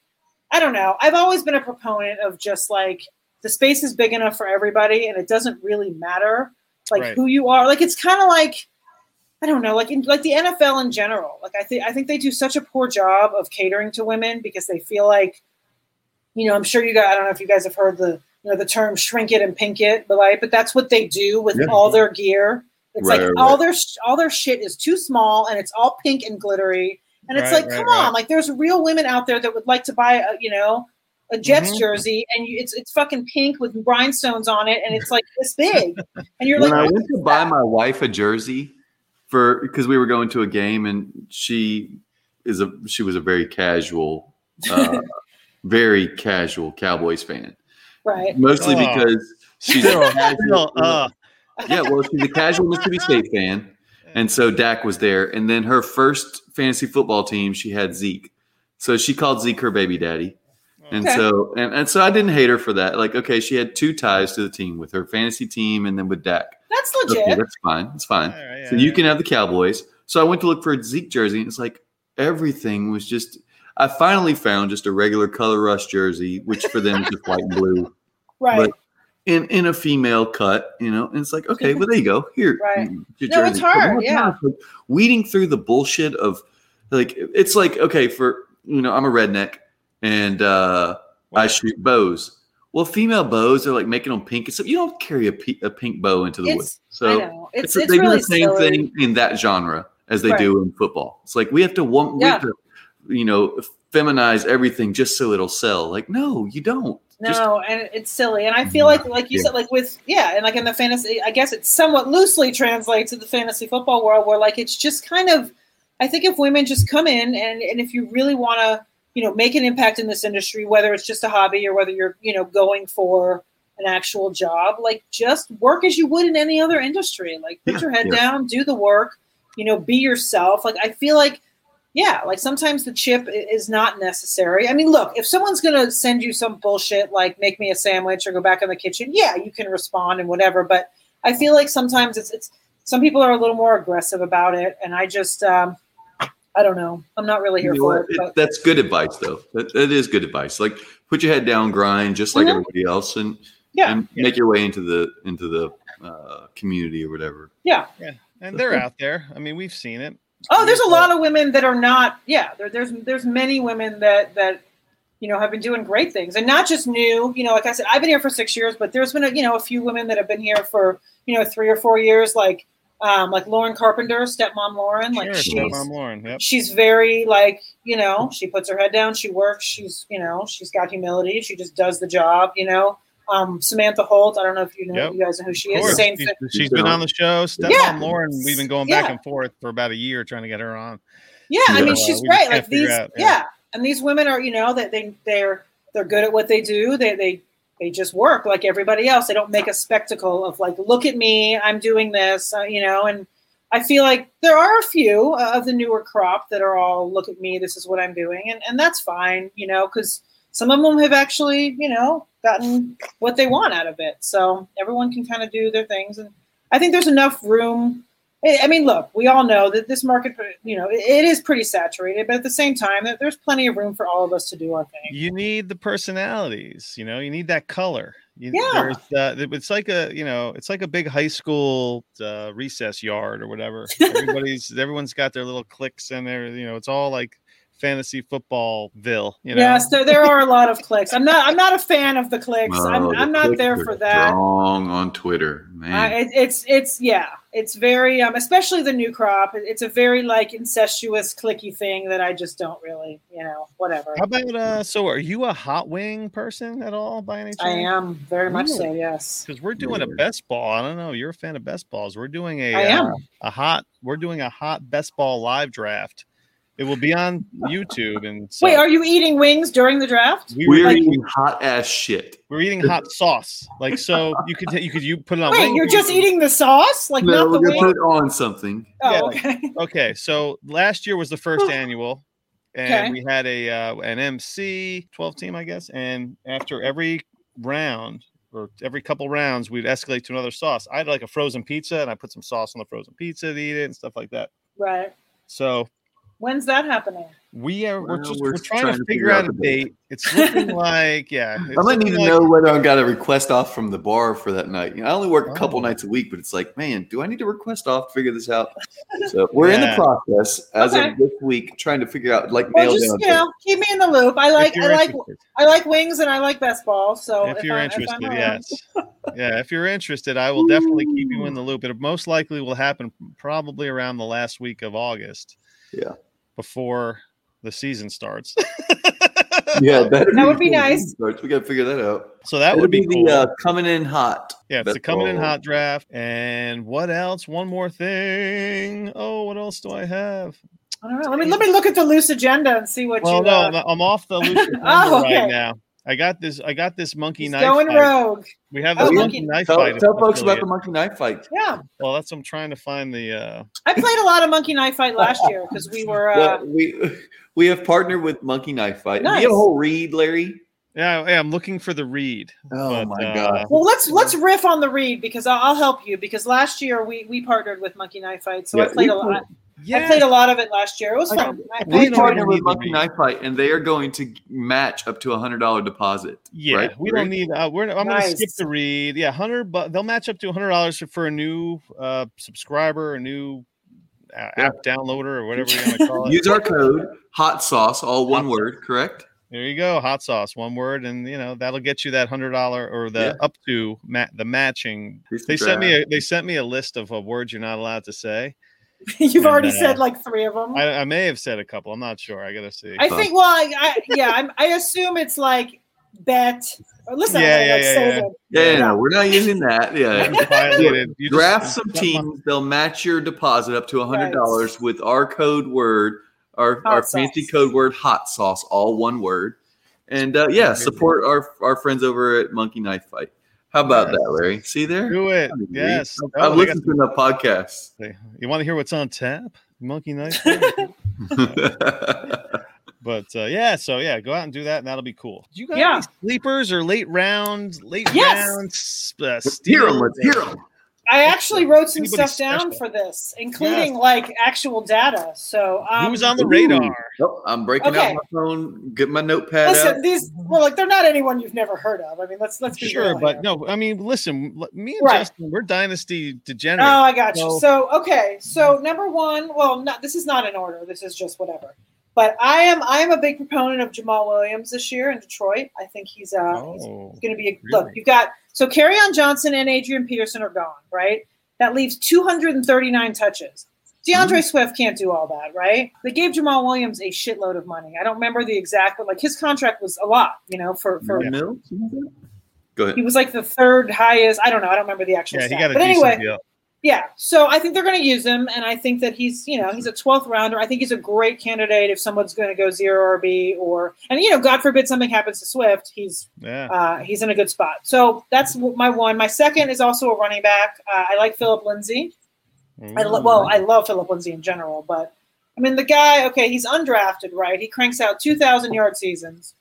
I don't know. I've always been a proponent of just like the space is big enough for everybody, and it doesn't really matter like Right. who you are. Like it's kind of like I don't know, like in like the NFL in general. Like I think I think they do such a poor job of catering to women because they feel like, you know, I'm sure you guys. I don't know if you guys have heard the you know the term shrink it and pink it, but like, but that's what they do with Yeah. all their gear. It's Right, like right, all right. their sh- all their shit is too small and it's all pink and glittery. And it's Right, like, right, come right. on, like there's real women out there that would like to buy a you know a Jets Mhm. jersey and you, it's it's fucking pink with rhinestones on it and it's like this big, and you're when like, I went to buy that? my wife a jersey for because we were going to a game and she is a she was a very casual, uh, very casual Cowboys fan. Right? Mostly Oh. because she's a casual, still, uh, yeah, well, she's a casual Mississippi State fan, and so Dak was there. And then her first fantasy football team, she had Zeke, so she called Zeke her baby daddy. And Okay. so and, and so I didn't hate her for that. Like, okay, she had two ties to the team with her fantasy team and then with Dak. That's legit. Okay, that's fine. That's fine. All right, So yeah, you yeah. can have the Cowboys. So I went to look for a Zeke jersey, and it's like everything was just. I finally found just a regular color rush jersey, which for them is just white and blue, right. but in in a female cut, you know. And it's like, okay, well there you go. Here, Right. No, it's hard, yeah. times, like, weeding through the bullshit of like it's like okay for you know I'm a redneck and uh I shoot bows. Well, female bows are like making them pink and stuff. You don't carry a, a pink bow into the It's- woods. So I know it's it's, it's they really do the same silly. thing in that genre as they Right. do in football. It's like we have to want, we have to, you know, feminize everything just so it'll sell. Like, no, you don't. Just- No, and it's silly. And I feel mm, like, like you Yeah. said, like with yeah, and like in the fantasy, I guess it somewhat loosely translates to the fantasy football world, where like it's just kind of, I think if women just come in and and if you really want to, you know, make an impact in this industry, whether it's just a hobby or whether you're, you know, going for an actual job, like just work as you would in any other industry. Like put Yeah, your head yeah. down, do the work, you know, be yourself. Like I feel like yeah, like sometimes the chip is not necessary. I mean, look, if someone's going to send you some bullshit like make me a sandwich or go back in the kitchen, yeah, you can respond and whatever. But I feel like sometimes it's it's some people are a little more aggressive about it, and I just um, I don't know. I'm not really here you know for what? it. It- that's good advice, though. That, that is good advice. Like, put your head down, grind, just like Mhm. everybody else, and Yeah. and make your way into the into the uh, community or whatever. Yeah, yeah. and they're out there. I mean, we've seen it. Oh, there's a lot of women that are not. Yeah, there, there's there's many women that that you know have been doing great things, and not just new. You know, like I said, I've been here for six years, but there's been a, you know a few women that have been here for you know three or four years, like um, like Lauren Carpenter, stepmom Lauren. Like Sure, she's Stepmom Lauren. Yep. she's very like you know she puts her head down, she works, she's you know she's got humility, she just does the job. You know, um, Samantha Holt. I don't know if you know Yep. you guys know who she is. Same She's- thing. she's been on the show. Stepmom Yeah. Lauren, we've been going back Yeah. and forth for about a year trying to get her on. Yeah, I mean Uh, she's we just great. Like these, out, yeah. yeah. and these women are, you know, that they they're they're good at what they do. They they they just work like everybody else. They don't make a spectacle of like, look at me, I'm doing this, uh, you know. And I feel like there are a few uh, of the newer crop that are all, look at me, this is what I'm doing, and and that's fine, you know, because some of them have actually, you know, gotten what they want out of it. So everyone can kind of do their things, and I think there's enough room I mean, look, we all know that this market, you know, it, is pretty saturated, but at the same time, there's plenty of room for all of us to do our thing. You need the personalities. You know, you need that color. You, Yeah. Uh, it's like a you know, it's like a big high school uh, recess yard or whatever. Everybody's everyone's got their little cliques and there. You know, it's all like fantasy footballville. You know. Yes, there, there are a lot of clicks. I'm not I'm not a fan of the clicks. Oh, I'm, the I'm not there for that. Strong on Twitter, man. I, it, it's it's yeah, it's very um, especially the new crop. It's a very like incestuous, clicky thing that I just don't really, you know, whatever. How about uh? So, are you a hot wing person at all by any chance? I am very much so. Yes, because we're doing a best ball. I don't know. You're a fan of best balls. We're doing a I am. uh, a hot. We're doing a hot best ball live draft. It will be on YouTube and so Wait, are you eating wings during the draft? we were, We're like- eating hot ass shit. we're eating hot sauce. Like so, you could you could you put it on. Wait, wing you're just eating the sauce, like No, not the we're gonna put it on something. Oh, Yeah. okay. Okay, so last year was the first annual, and Okay. we had a uh, an MC twelve team, I guess. And after every round, or every couple rounds we'd escalate to another sauce. I had like a frozen pizza and I put some sauce on the frozen pizza to eat it and stuff like that. Right. So When's that happening? we are we're Well, just we're we're, trying, to figure out a date. It's looking like yeah. it's I might need to like- know whether I got a request off from the bar for that night. You know, I only work a couple Oh. nights a week, but it's like, man, do I need to request off to figure this out? So we're in the process as Okay. of this week, trying to figure out, like, Well, nail just down. you know, keep me in the loop. I like I like interested. I like wings and I like best ball. So if you're I, interested, I'm yes. Yeah, if you're interested, I will definitely keep you in the loop. It most likely will happen probably around the last week of August. Yeah. Before the season starts. yeah, that, That would be nice. We got to figure that out. So that It'll would be, be cool. the uh, coming in hot. yeah, it's the best coming in hot draft. And what else? One more thing. Oh, what else do I have? I don't know. Let me let me look at the loose agenda and see what Well, you. no, uh, I'm- I'm off the loose agenda Oh, okay. right now. I got this. I got this monkey he's knife. going fight. rogue. We have Oh, this monkey- monkey knife Tell, fight. tell folks about the monkey knife fight. Yeah, Well, that's what I'm trying to find the. uh I played a lot of Monkey Knife Fight last year because we were. Uh, Well, we we have partnered with Monkey Knife Fight. Do you have a whole read, Larry? Yeah, yeah, I'm looking for the read. Oh But, my uh, god! well, let's let's riff on the read because I'll, I'll help you because last year we we partnered with Monkey Knife Fight, so I played a lot. Yeah, I played a lot of it last year. It was fun. I, We We don't partnered even with need the Monkey. Knife Fight, and they are going to match up to a hundred dollar deposit. yeah. right, we don't need. Uh, we're. I'm going to skip the read. Yeah, hundred. But they'll match up to a hundred dollars for a new uh subscriber, a new uh, Yeah. app downloader, or whatever you want to call it. Use our code hot sauce, all one Hot word, correct? There you go, hot sauce, one word, and you know that'll get you that hundred dollar or the Yeah. up to ma- the matching. Please They sent me a they sent me a list of uh, words you're not allowed to say. you've And, already uh, said like three of them. I, I, I may have said a couple. I'm not sure. I gotta see. Huh. think. Well, I, I yeah, I'm, I assume it's like bet. Listen, Yeah, like yeah, yeah, save yeah. it. Yeah, yeah, Yeah. no, we're not using that. Yeah. You violated- you just- Draft some that's my- teams. They'll match your deposit up to a hundred dollars with our code word, our Hot our sauce. fancy code word, hot sauce, all one word. And uh, yeah, support our our friends over at Monkey Knife Fight. How about Yes. that, Larry? See there? Do it. I mean, Yes. I've Oh, they listened to enough podcasts. Hey, You want to hear what's on tap? Monkey knife. but uh, yeah, so yeah, go out and do that, and that'll be cool. Do you got Yeah. any sleepers or late round, late Yes. rounds? Uh, Let's hear steals? 'em, let's hear 'em. I actually wrote some Anybody stuff down for this, including like actual data. So um, Who's on the radar? Oh, I'm breaking Okay. out my phone, get my notepad Listen, out. these well, like they're not anyone you've never heard of. I mean, let's let's be Sure, real but here. no, I mean, listen, me and Right. Justin, we're dynasty degenerate. Oh. I got you. So- So okay, so number one, well, not this is not in order. This is just whatever. But I am I am a big proponent of Jamaal Williams this year in Detroit. I think he's uh he's oh, going to be a really? look. You've got so on Johnson and Adrian Peterson are gone, right? That leaves 239 touches. D'Andre Swift can't do all that, right? They gave Jamaal Williams a shitload of money. I don't remember the exact, but like his contract was a lot, you know, for for Nine mil? Something like that? Go ahead. he was like the third highest. I don't know. I don't remember the actual. yeah, he got a but decent anyway, deal. Yeah. So I think they're going to use him, and I think that he's, you know, he's a 12th rounder. I think he's a great candidate if someone's going to go zero RB or, and you know, God forbid something happens to Swift, he's Yeah, uh, he's in a good spot. So that's my one. My second is also a running back. Uh, I like Phillip Lindsay. I lo- well, I love Phillip Lindsay in general, but I mean, the guy, okay, he's undrafted, right? He cranks out 2,000 yard seasons.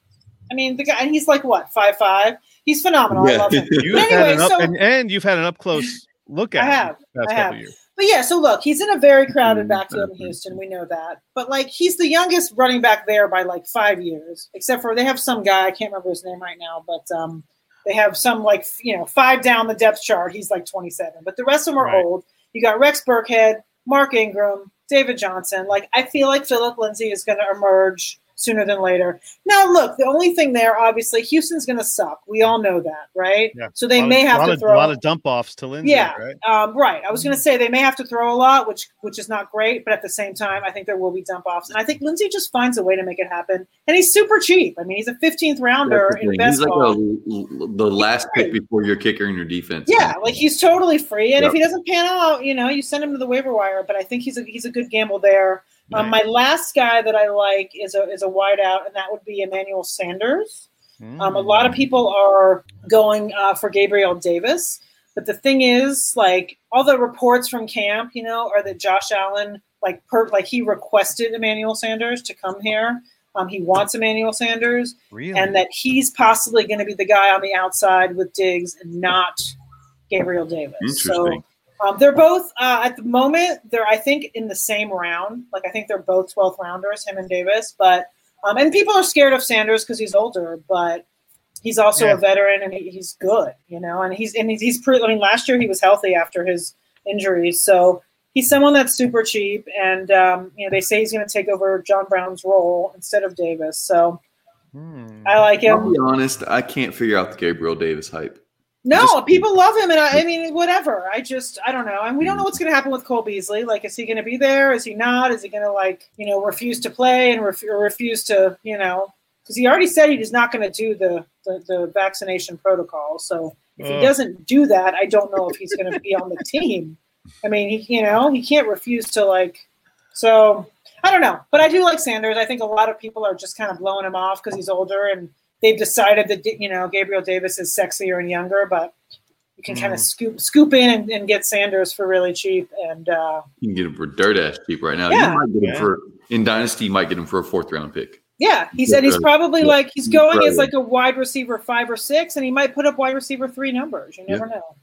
I mean, the guy, and he's like what, five five? He's phenomenal. I love him. you've But had anyway, an up, so- and, and you've had an up close look at I have. I couple have. But yeah, so look, he's in a very crowded backfield in Houston. We know that. But like, he's the youngest running back there by like five years, except for they have some guy, I can't remember his name right now, but um, they have some like, you know, five down the depth chart. He's like 27. But the rest of them are Right. old. You got Rex Burkhead, Mark Ingram, David Johnson. Like, I feel like Phillip Lindsay is going to emerge sooner than later. Now, look, the only thing there, obviously, Houston's going to suck. We all know that, right? Yeah. So they Lot of- may have to of, throw a lot of dump offs to Lindsay. Yeah. right? um, right. I was going to say they may have to throw a lot, which which is not great, but at the same time, I think there will be dump offs, and I think Lindsay just finds a way to make it happen. And he's super cheap. I mean, he's a 15th rounder the in thing. best He's like a, the last pick before your kicker and your defense. yeah, like he's totally free, and Yep. if he doesn't pan out, you know, you send him to the waiver wire. But I think he's a he's a good gamble there. Um, my last guy that I like is a is a wideout, and that would be Emmanuel Sanders. Um, a lot of Mm. people are going uh, for Gabriel Davis, but the thing is, like all the reports from camp, you know, are that Josh Allen, like per, like he requested Emmanuel Sanders to come here. Um, he wants Emmanuel Sanders, Really? and that he's possibly going to be the guy on the outside with Diggs and not Gabriel Davis. So um, they're both uh, at the moment they're I think in the same round. Like I think they're both 12th rounders, him and Davis. But um, and people are scared of Sanders because he's older, but he's also Yeah. a veteran and he, he's good, you know. And he's and he's, he's pretty. I mean, last year he was healthy after his injuries, so he's someone that's super cheap. And um, you know, they say he's going to take over John Brown's role instead of Davis. So Hmm. I like him. I'll be honest, I can't figure out the Gabriel Davis hype. No, Just- people love him, and I, I mean, whatever. I just, I don't know, and we don't know what's going to happen with Cole Beasley. Like, is he going to be there? Is he not? Is he going to like, you know, refuse to play and ref- refuse to, you know, because he already said he's not going to do the, the the vaccination protocol. So if he doesn't do that, I don't know if he's going to be on the team. I mean, he, you know, he can't refuse to like. So I don't know, but I do like Sanders. I think a lot of people are just kind of blowing him off because he's older and they've decided that you know Gabriel Davis is sexier and younger, but you can kind of Mm. scoop scoop in and, and get Sanders for really cheap. And uh, You can get him for dirt ass cheap right now. Yeah. You might get him Yeah. for in Dynasty, you might get him for a fourth round pick. yeah, he said he's probably Yeah. like he's going as like a wide receiver five or six, and he might put up wide receiver three numbers. You never know.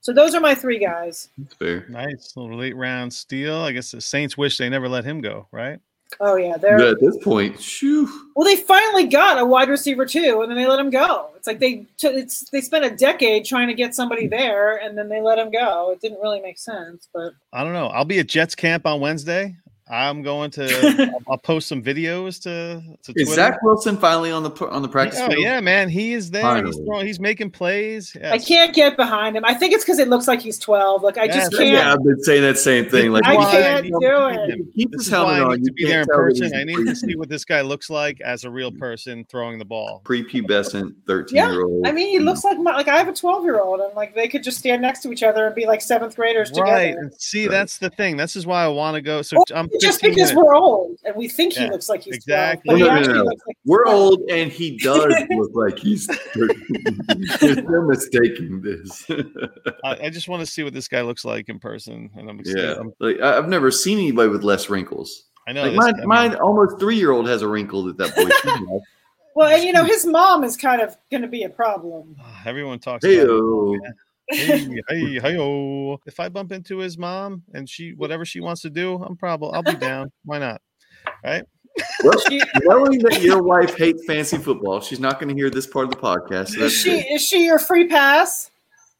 So those are my three guys. That's fair. Nice little late round steal. I guess the Saints wish they never let him go, right? Oh yeah, they're But at this point, shoo. well. They finally got a wide receiver too, and then they let him go. It's like they took it's they spent a decade trying to get somebody there, and then they let him go. It didn't really make sense, but I don't know. I'll be at Jets camp on Wednesday. I'm going to. I'll, I'll post some videos to to Is Twitter. Zach Wilson finally on the on the practice Yeah, field? yeah, man, he is there. He's, throwing, he's making plays. I can't get behind him. I think it's because it looks like he's twelve. Like I just can't. Yeah, I've been saying that same thing. Like I can't do it. see him. Keep This his helmet on. need to be there in can't tell that person. I need to see what this guy looks like as a real person throwing the ball. prepubescent thirteen Yeah, year old. I mean, he looks like my, like I have a twelve year old, and like they could just stand next to each other and be like seventh graders Right. together. And see, Right. that's the thing. This is why I want to go. So Or I'm just because minutes. we're old and we think he looks like he's exactly. 12, but he No, no, no, looks like he's We're 12. old, and he does look like he's. They're mistaking this. I, I just want to see what this guy looks like in person, and I'm excited. yeah, I'm- like I- I've never seen anybody with less wrinkles. I know. Like this- mine, I mine almost three year old has a wrinkle that that boy. Well, and you know, his mom is kind of going to be a problem. everyone talks about. It. Hey-o. hey, hey, hey, oh. If I bump into his mom and she whatever she wants to do, I'm probably I'll be down. Why not? Right? Well, She, knowing that your wife hates fancy football, she's not going to hear this part of the podcast. So is she good. is she your free pass?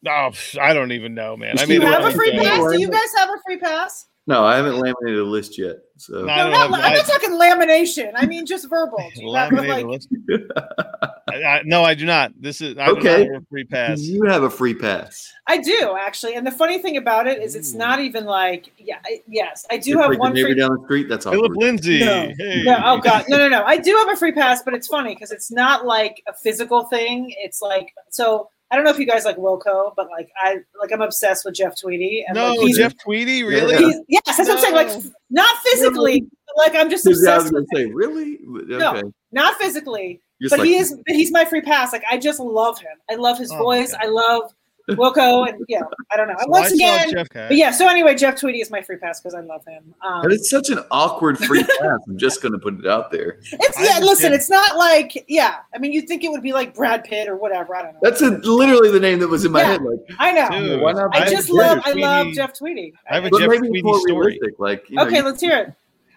No, pff, I don't even know, man. I Do you mean, have a free pass? Do you guys have a free pass? No, I haven't laminated a list yet. So No, I No, don't not, have- I'm not talking lamination. I mean just verbal. Do Laminated like, list. I, I, no, I do not. This is I Okay. have a free pass. you have a free pass. I do actually, and the funny thing about it is, it's Ooh. not even like yeah, I, yes, I do It's have like one neighbor free. down the street. That's all. Phillip Lindsay. No. Hey. No, oh god, no, no, no. I do have a free pass, but it's funny because it's not like a physical thing. It's like so. I don't know if you guys like Wilco, but like I like I'm obsessed with Jeff Tweedy. And No, like, he's, Jeff Tweedy, really? he's yes, that's what I'm saying. Like not physically, but like I'm just I was obsessed going with to say, really? Okay. not physically, Just but like- he is. But he's my free pass. Like I just love him. I love his Oh, voice. okay. I love Wilco, and yeah, I don't know. So Once I again, Jeff- but yeah. So anyway, Jeff Tweedy is my free pass because I love him. Um, But it's such an awkward free pass. I'm just going to put it out there. It's yeah. Listen, it's not like yeah. I mean, you'd think it would be like Brad Pitt or whatever. I don't know. That's a, literally the name that was in my Yeah. head. Like, I know. Dude, why not? I Jeff just Tweedy? love. I love Jeff Tweedy. I have a But Jeff maybe Tweedy story. realistic. Like, you know, okay, you- let's hear it.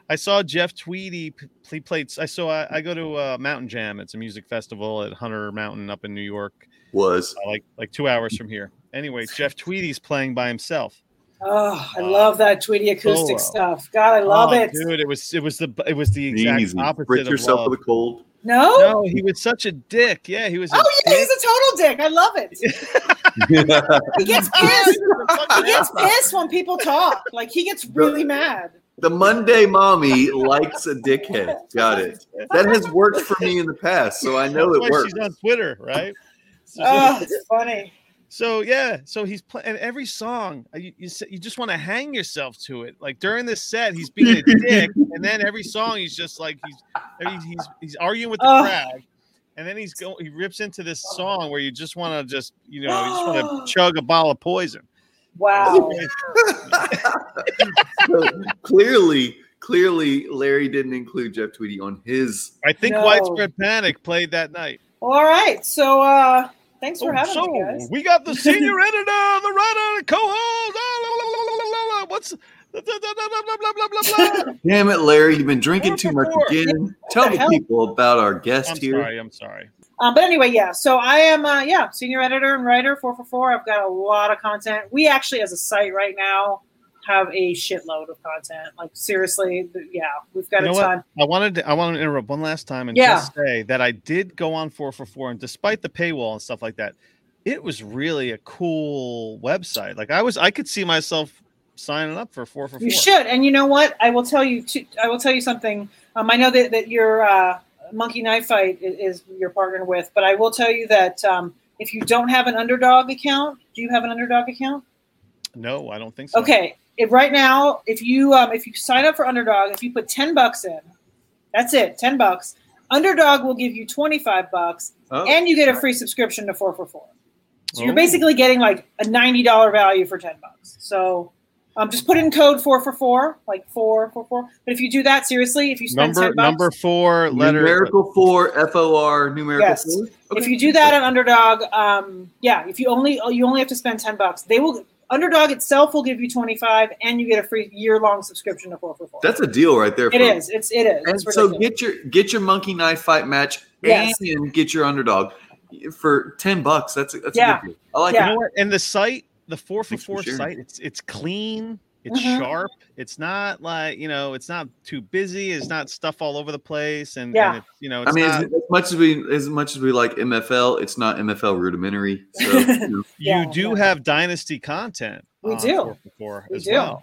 I saw Jeff Tweedy. p- He played. I saw. I, I go to uh, Mountain Jam. It's a music festival at Hunter Mountain up in New York, was uh, like like two hours from here. Anyway, Jeff Tweedy's playing by himself. Oh, I Uh, love that Tweedy acoustic solo. stuff. God, I love Oh, it. dude. It was it was the it was the exact easy. opposite Brick of yourself love. with a cold. No. No, he was such a dick. Yeah, he was. A Oh yeah, dick. he's a total dick. I love it. He gets pissed. he gets pissed when people talk. Like he gets really mad. the Monday mommy likes a dickhead. Got it. That has worked for me in the past, so I know That's it why works. She's on Twitter, right? So, Oh, it's funny. so yeah, so he's playing every song. uh, You, you you just want to hang yourself to it. Like during this set, he's being a dick, and then every song he's just like he's he's he's, he's arguing with the Oh. crowd, and then he's going he rips into this song where you just want to just you know you just want to chug a bottle of poison. Wow. So, clearly, clearly Larry didn't include Jeff Tweedy on his. I think No. Widespread Panic played that night. All right. So uh thanks for Oh, having so me, guys. we got the senior editor, the writer, the co-host. ah, la, la, la, la, la, la, What's blah, blah, blah. Damn it, Larry! You've been drinking too much four. again. Tell the the people about our guest I'm here. sorry. I'm sorry. Um, but anyway, yeah. So I am, uh, yeah, senior editor and writer, four for four. I've got a lot of content. We actually, as a site right now, have a shitload of content. Like seriously, yeah, we've got You know a what? ton. I wanted to, I want to interrupt one last time and Yeah. just say that I did go on four for four, and despite the paywall and stuff like that, it was really a cool website. Like I was, I could see myself signing up for four for four. You should, and you know what? I will tell you. Too, I will tell you something. Um, I know that that your uh, Monkey Knife Fight i- is, your partner with, but I will tell you that um, if you don't have an Underdog account, do you have an Underdog account? No, I don't think so. Okay, if right now, if you um, if you sign up for Underdog, if you put ten bucks in, that's it, ten bucks. Underdog will give you twenty five bucks, Oh, and you get a free subscription to four for four. So you're Oh. basically getting like a ninety dollar value for ten bucks. So um, just put in code four for four, like four for four. But if you do that seriously, if you spend Number 10 bucks, number four letter. numerical four, F O R, numerical Yes. four. if you do that on Underdog, um, yeah, if you only you only have to spend ten bucks, they will. Underdog itself will give you twenty five, and you get a free year long subscription to four for four. that's a deal right there. it folks. is. It's it is. And It's so get your get your monkey knife fight match Yes. and get your underdog for ten bucks. That's a, that's Yeah. a good deal. I like Yeah. You know? And the site, the four for Thanks for four sharing. site, it's it's clean, it's Mhm. sharp, it's not like you know, it's not too busy, it's not stuff all over the place, and, Yeah. and it's, you know, it's I mean, not, as, as much as we as much as we like MFL, it's not MFL rudimentary. So you know, Yeah, you do yeah. have dynasty content. We on do. four for We as do. well.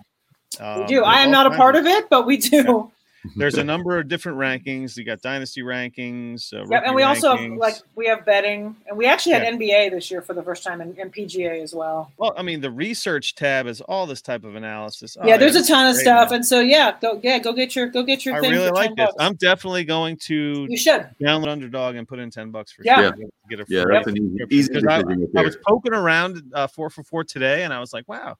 we Um, do. I am not a part of it, but we do. There's a number of different rankings. You got dynasty rankings. Uh, Yep, and we also have, like we have betting, and we actually had Yeah. NBA this year for the first time, and, and PGA as well. Well, I mean, the research tab is all this type of analysis. Oh, yeah, there's a ton of stuff, man. and so yeah, go yeah, go get your go get your I thing. really for like 10 this. bucks. I'm definitely going to you should. download Underdog and put in ten bucks for Yeah. sure. to Get a yeah, that's an easy, subscription. easy 'Cause I, I was poking around uh, four for four today, and I was like, wow,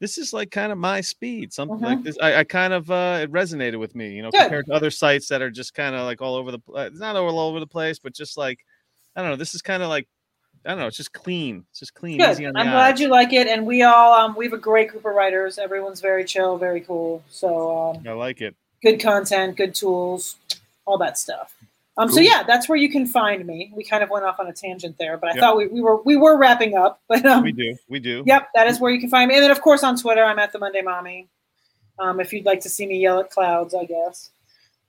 this is like kind of my speed. Something Mhm. like this. I, I kind of uh, it resonated with me, you know, Good. compared to other sites that are just kind of like all over the. pl- Uh, it's not all over the place, but just like I don't know. This is kind of like I don't know. It's just clean. It's just clean. Good. Easy on the I'm glad you like it, and we all um, we have a great group of writers. Everyone's very chill, very cool. So um, I like it. good content, good tools, all that stuff. Um, So yeah, that's where you can find me. We kind of went off on a tangent there, but I Yep. thought we, we were we were wrapping up. But um, We do. We do. Yep, that is where you can find me. And then, of course, on Twitter, I'm at the Monday Mommy. Um, if you'd like to see me yell at clouds, I guess.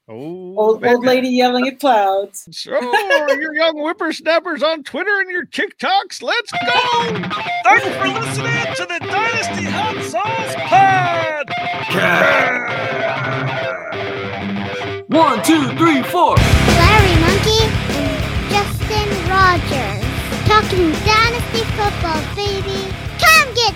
Oh, Old old lady yelling at clouds. So, your young whippersnappers on Twitter and your TikToks, let's go! Thanks for listening to the Dynasty Hot Sauce Pod! One, two, three, four. Larry Monkey and Justin Rogers. Talking Dynasty Football, baby. Come get